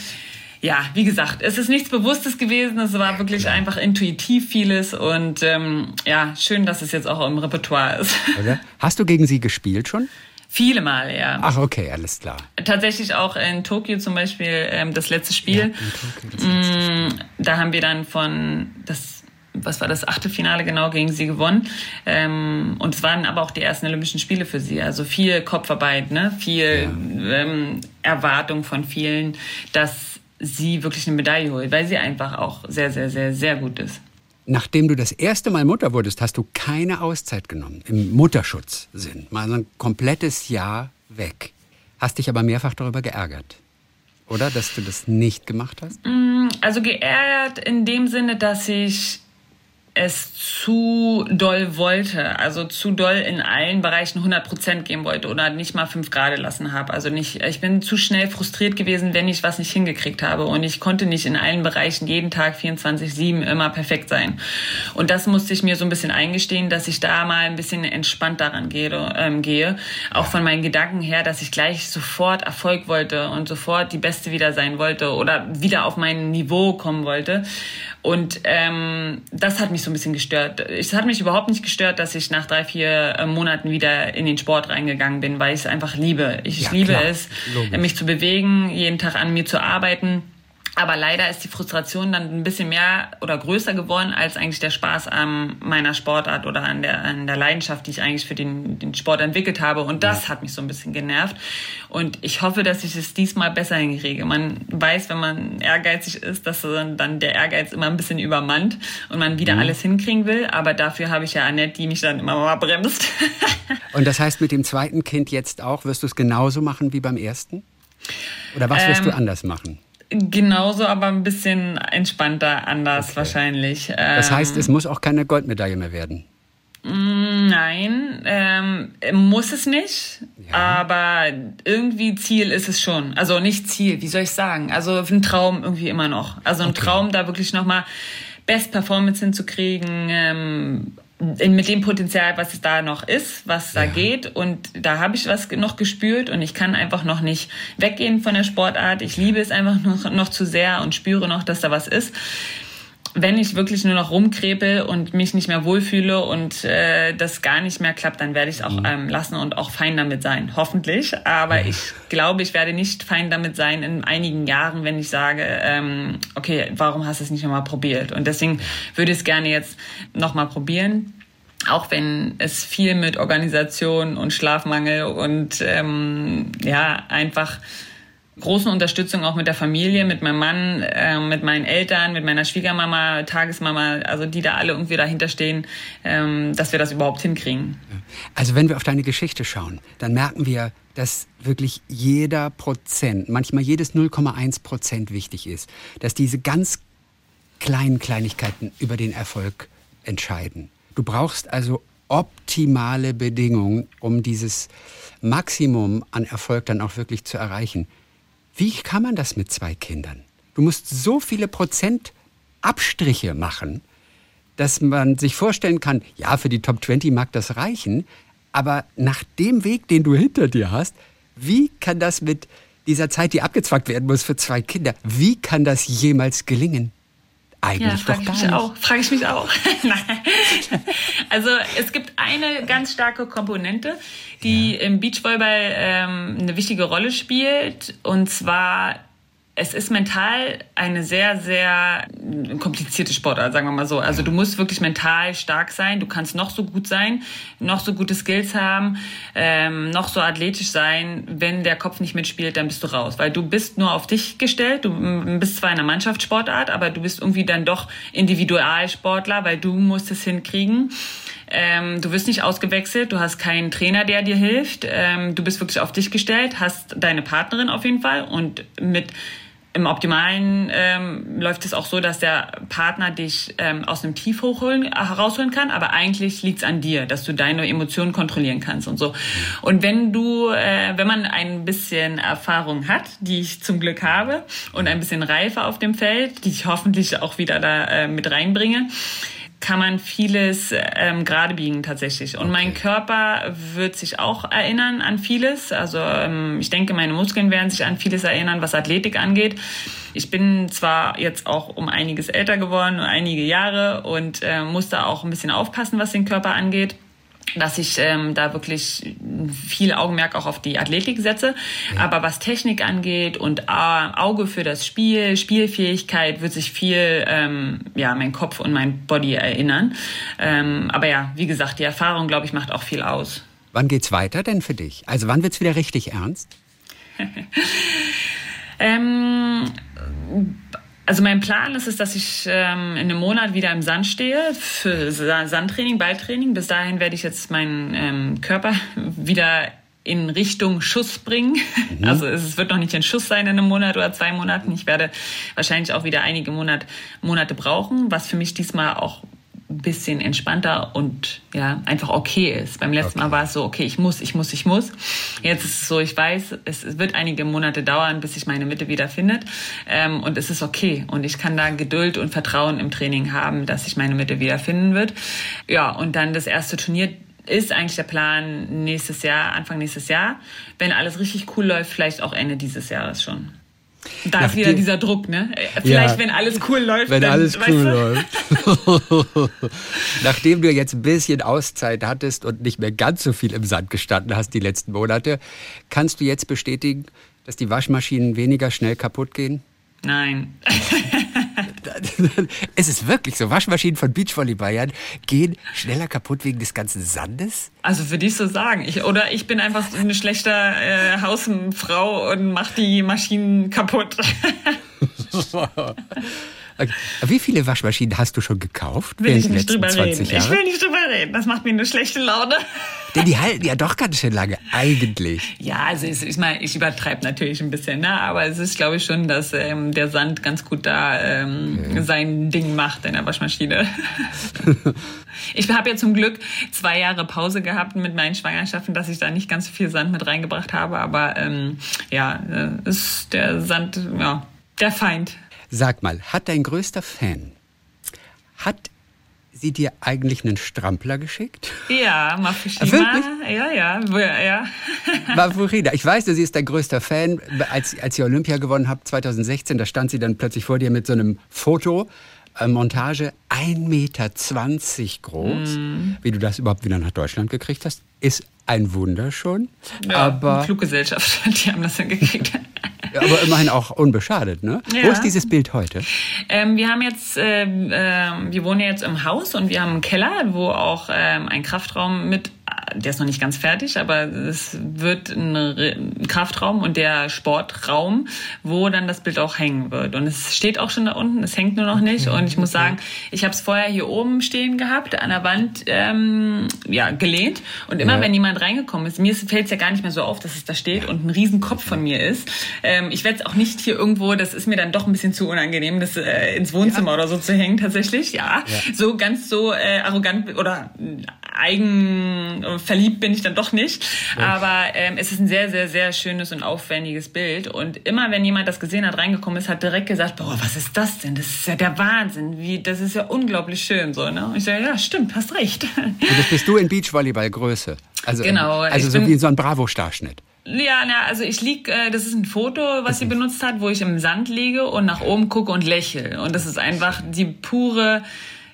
ja, wie gesagt, es ist nichts Bewusstes gewesen. Es war wirklich ja. einfach intuitiv vieles und ähm, ja, schön, dass es jetzt auch im Repertoire ist. Okay. Hast du gegen sie gespielt schon? Viele Male, ja. Ach, okay, alles klar. Tatsächlich auch in Tokio zum Beispiel ähm, das letzte Spiel. Ja, in Tokio, das letzte mm, da haben wir dann von das was war das Achtelfinale genau gegen sie gewonnen. Ähm, und es waren aber auch die ersten Olympischen Spiele für sie. Also viel Kopfarbeit, ne? viel ja. ähm, Erwartung von vielen, dass sie wirklich eine Medaille holt, weil sie einfach auch sehr, sehr, sehr, sehr gut ist. Nachdem du das erste Mal Mutter wurdest, hast du keine Auszeit genommen, im Mutterschutzsinn. Mal ein komplettes Jahr weg. Hast dich aber mehrfach darüber geärgert. Oder, dass du das nicht gemacht hast? Mm, also geärgert in dem Sinne, dass ich es zu doll wollte, also zu doll in allen Bereichen 100 Prozent geben wollte oder nicht mal fünf Grad lassen habe. Also nicht, ich bin zu schnell frustriert gewesen, wenn ich was nicht hingekriegt habe und ich konnte nicht in allen Bereichen jeden Tag 24/7 immer perfekt sein. Und das musste ich mir so ein bisschen eingestehen, dass ich da mal ein bisschen entspannt daran gehe, ähm, gehe. auch von meinen Gedanken her, dass ich gleich sofort Erfolg wollte und sofort die Beste wieder sein wollte oder wieder auf mein Niveau kommen wollte. Und ähm, das hat mich so ein bisschen gestört. Es hat mich überhaupt nicht gestört, dass ich nach drei, vier äh, Monaten wieder in den Sport reingegangen bin, weil ich es einfach liebe. Ich ja, liebe klar. es, Logisch. mich zu bewegen, jeden Tag an mir zu arbeiten. Aber leider ist die Frustration dann ein bisschen mehr oder größer geworden als eigentlich der Spaß an meiner Sportart oder an der, an der Leidenschaft, die ich eigentlich für den, den Sport entwickelt habe. Und das ja. hat mich so ein bisschen genervt. Und ich hoffe, dass ich es diesmal besser hinkriege. Man weiß, wenn man ehrgeizig ist, dass dann der Ehrgeiz immer ein bisschen übermannt und man wieder mhm. alles hinkriegen will. Aber dafür habe ich ja Annette, die mich dann immer mal bremst. und das heißt, mit dem zweiten Kind jetzt auch, wirst du es genauso machen wie beim ersten? Oder was wirst ähm, du anders machen? Genauso, aber ein bisschen entspannter anders okay. wahrscheinlich. Das heißt, es ähm, muss auch keine Goldmedaille mehr werden. Mm, nein, ähm, muss es nicht, ja. aber irgendwie Ziel ist es schon. Also nicht Ziel, wie soll ich sagen? Also ein Traum irgendwie immer noch. Also ein okay. Traum, da wirklich nochmal Best Performance hinzukriegen, ähm, mit dem Potenzial, was es da noch ist, was da ja. geht. Und da habe ich was noch gespürt und ich kann einfach noch nicht weggehen von der Sportart. Ich liebe es einfach noch, noch zu sehr und spüre noch, dass da was ist. Wenn ich wirklich nur noch rumkrepel und mich nicht mehr wohlfühle und äh, das gar nicht mehr klappt, dann werde ich es auch mhm. ähm, lassen und auch fein damit sein. Hoffentlich. Aber ich glaube, ich werde nicht fein damit sein in einigen Jahren, wenn ich sage, ähm, okay, warum hast du es nicht nochmal probiert? Und deswegen würde ich es gerne jetzt nochmal probieren. Auch wenn es viel mit Organisation und Schlafmangel und ähm, ja, einfach großen Unterstützung auch mit der Familie, mit meinem Mann, äh, mit meinen Eltern, mit meiner Schwiegermama, Tagesmama, also die da alle irgendwie dahinter stehen, ähm, dass wir das überhaupt hinkriegen. Also wenn wir auf deine Geschichte schauen, dann merken wir, dass wirklich jeder Prozent, manchmal jedes 0,1 Prozent wichtig ist, dass diese ganz kleinen Kleinigkeiten über den Erfolg entscheiden. Du brauchst also optimale Bedingungen, um dieses Maximum an Erfolg dann auch wirklich zu erreichen. Wie kann man das mit zwei Kindern? Du musst so viele Prozent Abstriche machen, dass man sich vorstellen kann, ja, für die Top 20 mag das reichen, aber nach dem Weg, den du hinter dir hast, wie kann das mit dieser Zeit, die abgezwackt werden muss für zwei Kinder, wie kann das jemals gelingen? Eigentlich ja, doch gar nicht. Auch, frage ich mich auch. also es gibt eine ganz starke Komponente, die ja. im Beachvolleyball ähm, eine wichtige Rolle spielt. Und zwar es ist mental eine sehr, sehr komplizierte Sportart, sagen wir mal so. Also du musst wirklich mental stark sein. Du kannst noch so gut sein, noch so gute Skills haben, ähm, noch so athletisch sein. Wenn der Kopf nicht mitspielt, dann bist du raus. Weil du bist nur auf dich gestellt. Du bist zwar in einer Mannschaftssportart, aber du bist irgendwie dann doch Individualsportler, weil du musst es hinkriegen. Ähm, du wirst nicht ausgewechselt, du hast keinen Trainer, der dir hilft. Ähm, du bist wirklich auf dich gestellt, hast deine Partnerin auf jeden Fall und mit im Optimalen ähm, läuft es auch so, dass der Partner dich ähm, aus einem Tief hochholen, äh, herausholen kann, aber eigentlich liegt es an dir, dass du deine Emotionen kontrollieren kannst und so. Und wenn du, äh, wenn man ein bisschen Erfahrung hat, die ich zum Glück habe, und ein bisschen Reife auf dem Feld, die ich hoffentlich auch wieder da äh, mit reinbringe, kann man vieles ähm, gerade biegen tatsächlich. Und okay. mein Körper wird sich auch erinnern an vieles. Also ähm, ich denke, meine Muskeln werden sich an vieles erinnern, was Athletik angeht. Ich bin zwar jetzt auch um einiges älter geworden, einige Jahre und äh, muss da auch ein bisschen aufpassen, was den Körper angeht dass ich ähm, da wirklich viel Augenmerk auch auf die Athletik setze. Ja. Aber was Technik angeht und äh, Auge für das Spiel, Spielfähigkeit, wird sich viel ähm, ja mein Kopf und mein Body erinnern. Ähm, aber ja, wie gesagt, die Erfahrung, glaube ich, macht auch viel aus. Wann geht's weiter denn für dich? Also wann wird's wieder richtig ernst? ähm, also mein Plan ist es, dass ich ähm, in einem Monat wieder im Sand stehe für Sandtraining, Balltraining. Bis dahin werde ich jetzt meinen ähm, Körper wieder in Richtung Schuss bringen. Mhm. Also es wird noch nicht ein Schuss sein in einem Monat oder zwei Monaten. Ich werde wahrscheinlich auch wieder einige Monat, Monate brauchen, was für mich diesmal auch bisschen entspannter und ja, einfach okay ist. Beim letzten okay. Mal war es so, okay, ich muss, ich muss, ich muss. Jetzt ist es so, ich weiß, es wird einige Monate dauern, bis sich meine Mitte wieder findet. Ähm, und es ist okay. Und ich kann da Geduld und Vertrauen im Training haben, dass sich meine Mitte wieder finden wird. Ja, und dann das erste Turnier ist eigentlich der Plan nächstes Jahr, Anfang nächstes Jahr. Wenn alles richtig cool läuft, vielleicht auch Ende dieses Jahres schon. Da ist wieder dieser Druck, ne? Vielleicht, ja, wenn alles cool läuft. Wenn dann, alles cool läuft. Nachdem du jetzt ein bisschen Auszeit hattest und nicht mehr ganz so viel im Sand gestanden hast die letzten Monate, kannst du jetzt bestätigen, dass die Waschmaschinen weniger schnell kaputt gehen? Nein. es ist wirklich so. Waschmaschinen von Beachvolleyballern gehen schneller kaputt wegen des ganzen Sandes? Also würde ich so sagen. Ich, oder ich bin einfach eine schlechte äh, Hausfrau und mache die Maschinen kaputt. Okay. Wie viele Waschmaschinen hast du schon gekauft? Will ich nicht drüber reden. Jahre? Ich will nicht drüber reden. Das macht mir eine schlechte Laune. Denn die halten ja doch ganz schön lange, eigentlich. Ja, also ich, ich meine, ich übertreibe natürlich ein bisschen, ne? aber es ist, glaube ich, schon, dass ähm, der Sand ganz gut da ähm, okay. sein Ding macht in der Waschmaschine. ich habe ja zum Glück zwei Jahre Pause gehabt mit meinen Schwangerschaften, dass ich da nicht ganz viel Sand mit reingebracht habe, aber ähm, ja, äh, ist der Sand, ja, der Feind. Sag mal, hat dein größter Fan, hat sie dir eigentlich einen Strampler geschickt? Ja, Mafushima. Wirklich? Ja, ja, ja. Mafurina, ich weiß, sie ist dein größter Fan. Als, als ihr Olympia gewonnen habt 2016, da stand sie dann plötzlich vor dir mit so einem Foto äh, Montage 1,20 Meter groß. Mhm. Wie du das überhaupt wieder nach Deutschland gekriegt hast, ist ein Wunder schon. Ja, aber, Fluggesellschaft, die haben das hingekriegt. aber immerhin auch unbeschadet, ne? Ja. Wo ist dieses Bild heute? Ähm, wir haben jetzt, ähm, ähm, wir wohnen jetzt im Haus und wir haben einen Keller, wo auch ähm, ein Kraftraum mit, der ist noch nicht ganz fertig, aber es wird ein, Kraftraum und der Sportraum, wo dann das Bild auch hängen wird. Und es steht auch schon da unten, es hängt nur noch nicht. Und ich muss sagen, ich habe es vorher hier oben stehen gehabt, an der Wand ähm, ja, gelehnt. Und immer Ja. wenn jemand reingekommen ist, mir fällt es ja gar nicht mehr so auf, dass es da steht und ein riesen Kopf von mir ist. Ähm, ich werde es auch nicht hier irgendwo, das ist mir dann doch ein bisschen zu unangenehm, das äh, ins Wohnzimmer oder so zu hängen tatsächlich. Ja, so ganz so äh, arrogant oder eigen verliebt bin ich dann doch nicht. Aber ähm, es ist ein sehr, sehr, sehr schönes und aufwendiges Bild. Und immer wenn jemand das gesehen hat, reingekommen ist, hat direkt gesagt, boah, was ist das denn? Das ist ja der Wahnsinn. Wie, das ist ja unglaublich schön so. Ne? Und ich sage, ja, stimmt, hast recht. Und das bist du in Beachvolleyball-Größe. Also, Genau, Also ich so bin- wie so ein Bravo-Starschnitt. Ja, na, also ich lieg, äh, das ist ein Foto, was sie benutzt hat, wo ich im Sand liege und nach oben gucke und lächle. Und das ist einfach die pure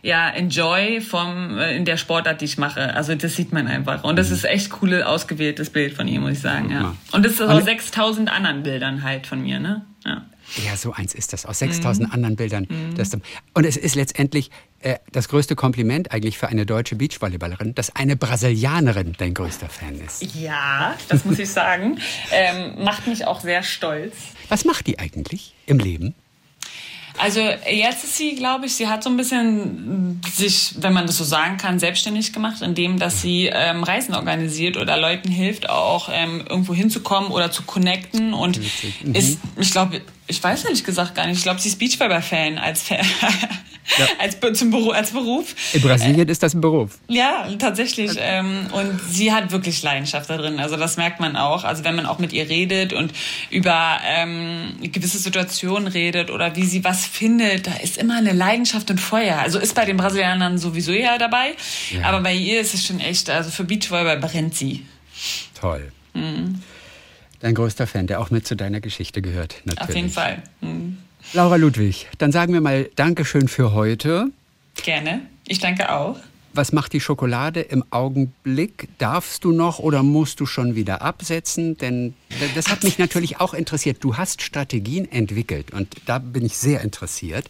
ja, Enjoy vom äh, in der Sportart, die ich mache. Also das sieht man einfach. Und das ist echt cool ausgewähltes Bild von ihr, muss ich sagen. Ja. Und das ist aus 6000 anderen Bildern halt von mir, ne? Ja. Ja, so eins ist das. Aus Mhm. 6000 anderen Bildern. Das, und es ist letztendlich äh, das größte Kompliment eigentlich für eine deutsche Beachvolleyballerin, dass eine Brasilianerin dein größter Fan ist. Ja, das muss ich sagen. Ähm, macht mich auch sehr stolz. Was macht die eigentlich im Leben? Also jetzt ist sie, glaube ich, sie hat so ein bisschen sich, wenn man das so sagen kann, selbstständig gemacht, indem dass sie ähm, Reisen organisiert oder Leuten hilft, auch ähm, irgendwo hinzukommen oder zu connecten und ist, ich glaube, ich weiß ehrlich gesagt gar nicht, ich glaube, sie ist Beachvolleyball-Fan als, Fan, als, Be- zum Beruf, als Beruf. In Brasilien ist das ein Beruf. Ja, tatsächlich. Ähm, und sie hat wirklich Leidenschaft da drin. Also das merkt man auch. Also wenn man auch mit ihr redet und über ähm, gewisse Situationen redet oder wie sie was findet, da ist immer eine Leidenschaft und Feuer. Also ist bei den Brasilianern sowieso ja dabei. Ja. Aber bei ihr ist es schon echt, also für Beachvolleyball brennt sie. Toll. Mhm. Dein größter Fan, der auch mit zu deiner Geschichte gehört, natürlich. Auf jeden Fall. Mhm. Laura Ludwig, dann sagen wir mal Dankeschön für heute. Gerne. Ich danke auch. Was macht die Schokolade im Augenblick? Darfst du noch oder musst du schon wieder absetzen? Denn das hat mich natürlich auch interessiert. Du hast Strategien entwickelt und da bin ich sehr interessiert,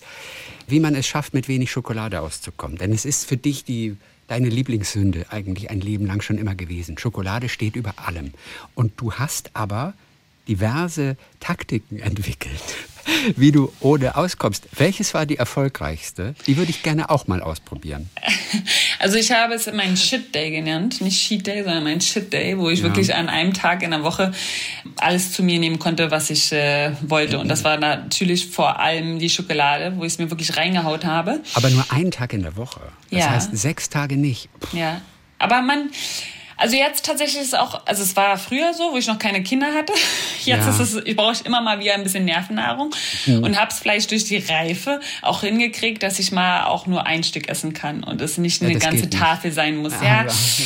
wie man es schafft, mit wenig Schokolade auszukommen. Denn es ist für dich die, deine Lieblingssünde eigentlich ein Leben lang schon immer gewesen. Schokolade steht über allem. Und du hast aber diverse Taktiken entwickelt, wie du ohne auskommst. Welches war die erfolgreichste? Die würde ich gerne auch mal ausprobieren. Also ich habe es meinen Shit Day genannt, nicht Cheat Day, sondern mein Shit Day, wo ich wirklich an einem Tag in der Woche alles zu mir nehmen konnte, was ich äh, wollte. Und das war natürlich vor allem die Schokolade, wo ich es mir wirklich reingehaut habe. Aber nur einen Tag in der Woche. Das Ja. heißt sechs Tage nicht. Ja, aber man, also jetzt tatsächlich ist es auch, also es war früher so, wo ich noch keine Kinder hatte. Jetzt Ja. ist es, ich brauche immer mal wieder ein bisschen Nervennahrung und habe es vielleicht durch die Reife auch hingekriegt, dass ich mal auch nur ein Stück essen kann und es nicht Ja, eine ganze geht nicht. Tafel sein muss. Aber Ja, das,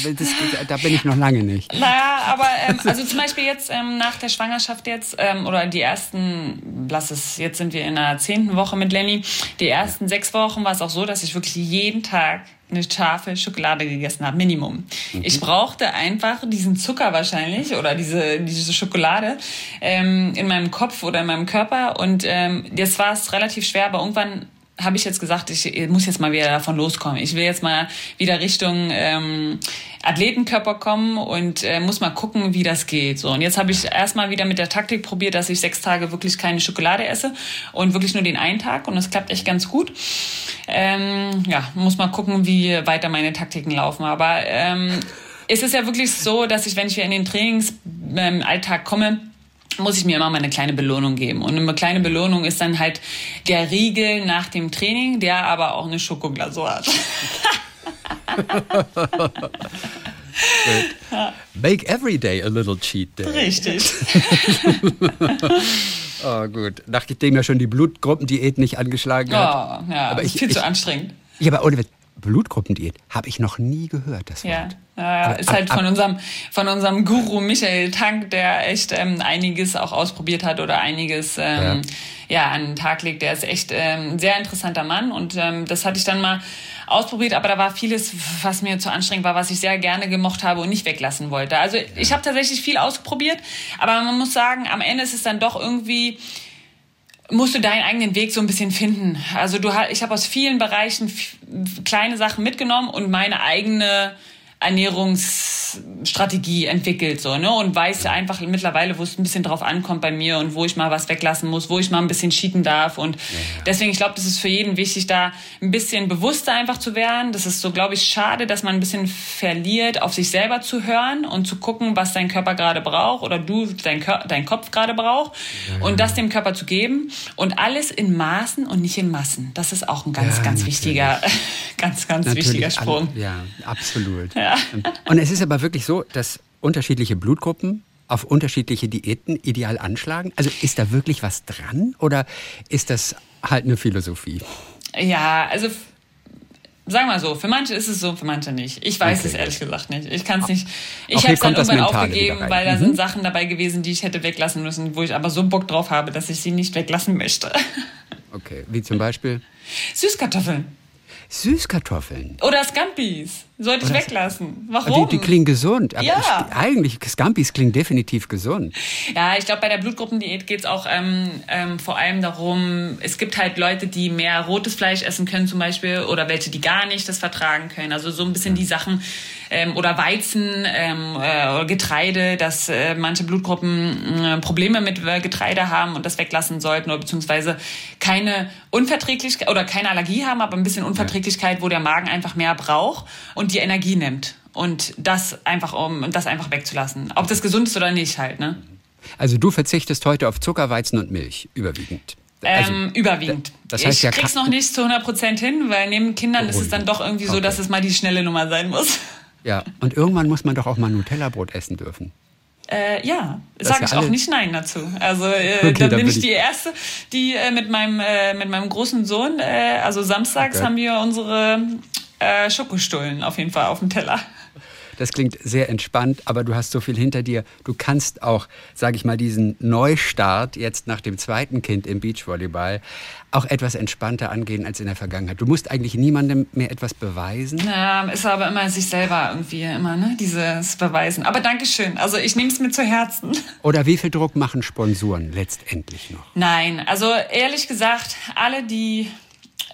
da bin ich noch lange nicht. naja, aber ähm, also zum Beispiel jetzt ähm, nach der Schwangerschaft jetzt ähm, oder die ersten, lass es, jetzt sind wir in der zehnten Woche mit Lenny, die ersten sechs Wochen war es auch so, dass ich wirklich jeden Tag eine Tafel Schokolade gegessen habe, Minimum. Ich brauchte einfach diesen Zucker wahrscheinlich oder diese, diese Schokolade ähm, in meinem Kopf oder in meinem Körper und ähm, jetzt war es relativ schwer, aber irgendwann habe ich jetzt gesagt, ich muss jetzt mal wieder davon loskommen. Ich will jetzt mal wieder Richtung ähm, Athletenkörper kommen und äh, muss mal gucken, wie das geht. So und jetzt habe ich erstmal wieder mit der Taktik probiert, dass ich sechs Tage wirklich keine Schokolade esse und wirklich nur den einen Tag und das klappt echt ganz gut. Ähm, ja, muss mal gucken, wie weiter meine Taktiken laufen. Aber ähm, es ist ja wirklich so, dass ich, wenn ich wieder in den Trainingsalltag komme, muss ich mir immer mal eine kleine Belohnung geben. Und eine kleine Belohnung ist dann halt der Riegel nach dem Training, der aber auch eine Schokoglasur hat. Make every day a little cheat day. Richtig. Oh, gut. Nachdem ja schon die Blutgruppendiät nicht angeschlagen hat. Oh, ja, Aber ist ich- viel zu ich- anstrengend. Ja, aber ohne Blutgruppendiät habe ich noch nie gehört, das Ja, Wort. ja, ja. ist halt von unserem, von unserem Guru Michael Tank, der echt ähm, einiges auch ausprobiert hat oder einiges ähm, ja. an den Tag legt. Der ist echt ähm, ein sehr interessanter Mann und ähm, das hatte ich dann mal ausprobiert, aber da war vieles, was mir zu anstrengend war, was ich sehr gerne gemocht habe und nicht weglassen wollte. Also ich habe tatsächlich viel ausprobiert, aber man muss sagen, am Ende ist es dann doch irgendwie musst du deinen eigenen Weg so ein bisschen finden. Also du ich habe aus vielen Bereichen kleine Sachen mitgenommen und meine eigene Ernährungsstrategie entwickelt so ne und weiß einfach mittlerweile, wo es ein bisschen drauf ankommt bei mir und wo ich mal was weglassen muss, wo ich mal ein bisschen cheaten darf und ja, ja. deswegen ich glaube, das ist für jeden wichtig, da ein bisschen bewusster einfach zu werden. Das ist so, glaube ich, schade, dass man ein bisschen verliert, auf sich selber zu hören und zu gucken, was dein Körper gerade braucht oder du dein, Kör dein Kopf gerade braucht ja, und das dem Körper zu geben und alles in Maßen und nicht in Massen. Das ist auch ein ganz, ganz natürlich. wichtiger, ganz, ganz natürlich wichtiger Sprung. Alle, ja, absolut. Ja. Und es ist aber wirklich so, dass unterschiedliche Blutgruppen auf unterschiedliche Diäten ideal anschlagen? Also ist da wirklich was dran oder ist das halt eine Philosophie? Ja, also sagen wir mal so, für manche ist es so, für manche nicht. Ich weiß okay. es ehrlich gesagt nicht. Ich kann es nicht. Ich habe es dann irgendwann aufgegeben, weil da mhm. sind Sachen dabei gewesen, die ich hätte weglassen müssen, wo ich aber so Bock drauf habe, dass ich sie nicht weglassen möchte. Okay, wie zum Beispiel? Süßkartoffeln. Süßkartoffeln. Oder Scampis. Sollte ich weglassen. Warum? Die, die klingen gesund. Aber ja. Ich, eigentlich, Scampis klingen definitiv gesund. Ja, ich glaube, bei der Blutgruppendiät geht es auch ähm, ähm, vor allem darum, es gibt halt Leute, die mehr rotes Fleisch essen können zum Beispiel oder welche, die gar nicht das vertragen können. Also so ein bisschen die Sachen ähm, oder Weizen ähm, äh, oder Getreide, dass äh, manche Blutgruppen äh, Probleme mit äh, Getreide haben und das weglassen sollten oder beziehungsweise keine Unverträglichkeit oder keine Allergie haben, aber ein bisschen Unverträglichkeit, wo der Magen einfach mehr braucht und die Energie nimmt. Und das einfach, um das einfach wegzulassen. Ob das gesund ist oder nicht halt, ne? Also du verzichtest heute auf Zucker, Weizen und Milch, überwiegend. Also, ähm, überwiegend. Das heißt, ich ja, krieg's noch nicht zu 100 Prozent hin, weil neben Kindern oh, ist es dann doch irgendwie okay. so, dass es mal die schnelle Nummer sein muss. Ja, und irgendwann muss man doch auch mal Nutella-Brot essen dürfen. Äh, ja, sage ich auch nicht Nein dazu. Also äh, okay, da bin ich die Erste, die äh, mit, meinem, äh, mit meinem großen Sohn, äh, also samstags okay. haben wir unsere äh, Schokostullen auf jeden Fall auf dem Teller. Das klingt sehr entspannt, aber du hast so viel hinter dir. Du kannst auch, sage ich mal, diesen Neustart jetzt nach dem zweiten Kind im Beachvolleyball auch etwas entspannter angehen als in der Vergangenheit. Du musst eigentlich niemandem mehr etwas beweisen. Ja, ist aber immer sich selber irgendwie immer, ne? Dieses Beweisen. Aber Dankeschön. Also ich nehme es mir zu Herzen. Oder wie viel Druck machen Sponsoren letztendlich noch? Nein, also ehrlich gesagt, alle, die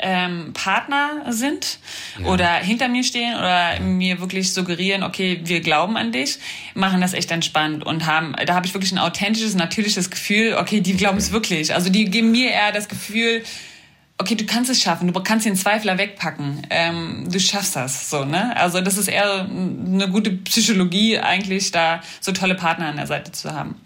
ähm, Partner sind ja. oder hinter mir stehen oder mir wirklich suggerieren, okay, wir glauben an dich, machen das echt entspannt und haben, da habe ich wirklich ein authentisches, natürliches Gefühl, okay, die glauben es wirklich. Also die geben mir eher das Gefühl, okay, du kannst es schaffen, du kannst den Zweifler wegpacken, ähm, du schaffst das, so, ne? Also das ist eher eine gute Psychologie eigentlich, da so tolle Partner an der Seite zu haben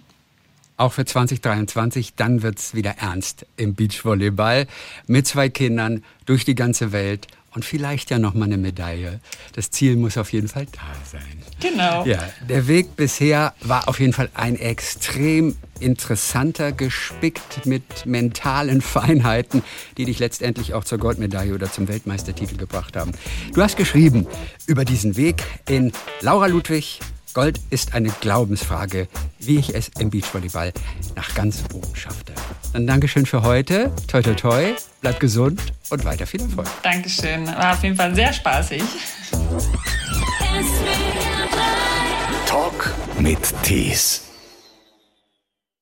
auch für 2023. Dann wird es wieder ernst im Beachvolleyball mit zwei Kindern durch die ganze Welt und vielleicht ja noch mal eine Medaille. Das Ziel muss auf jeden Fall da sein. Genau. Ja, der Weg bisher war auf jeden Fall ein extrem interessanter, gespickt mit mentalen Feinheiten, die dich letztendlich auch zur Goldmedaille oder zum Weltmeistertitel gebracht haben. Du hast geschrieben über diesen Weg in Laura Ludwig Gold ist eine Glaubensfrage, wie ich es im Beachvolleyball nach ganz oben schaffte. Dann Dankeschön für heute. Toi, toi, toi. Bleib gesund und weiter viel Erfolg. Dankeschön. War auf jeden Fall sehr spaßig. Talk mit Tees.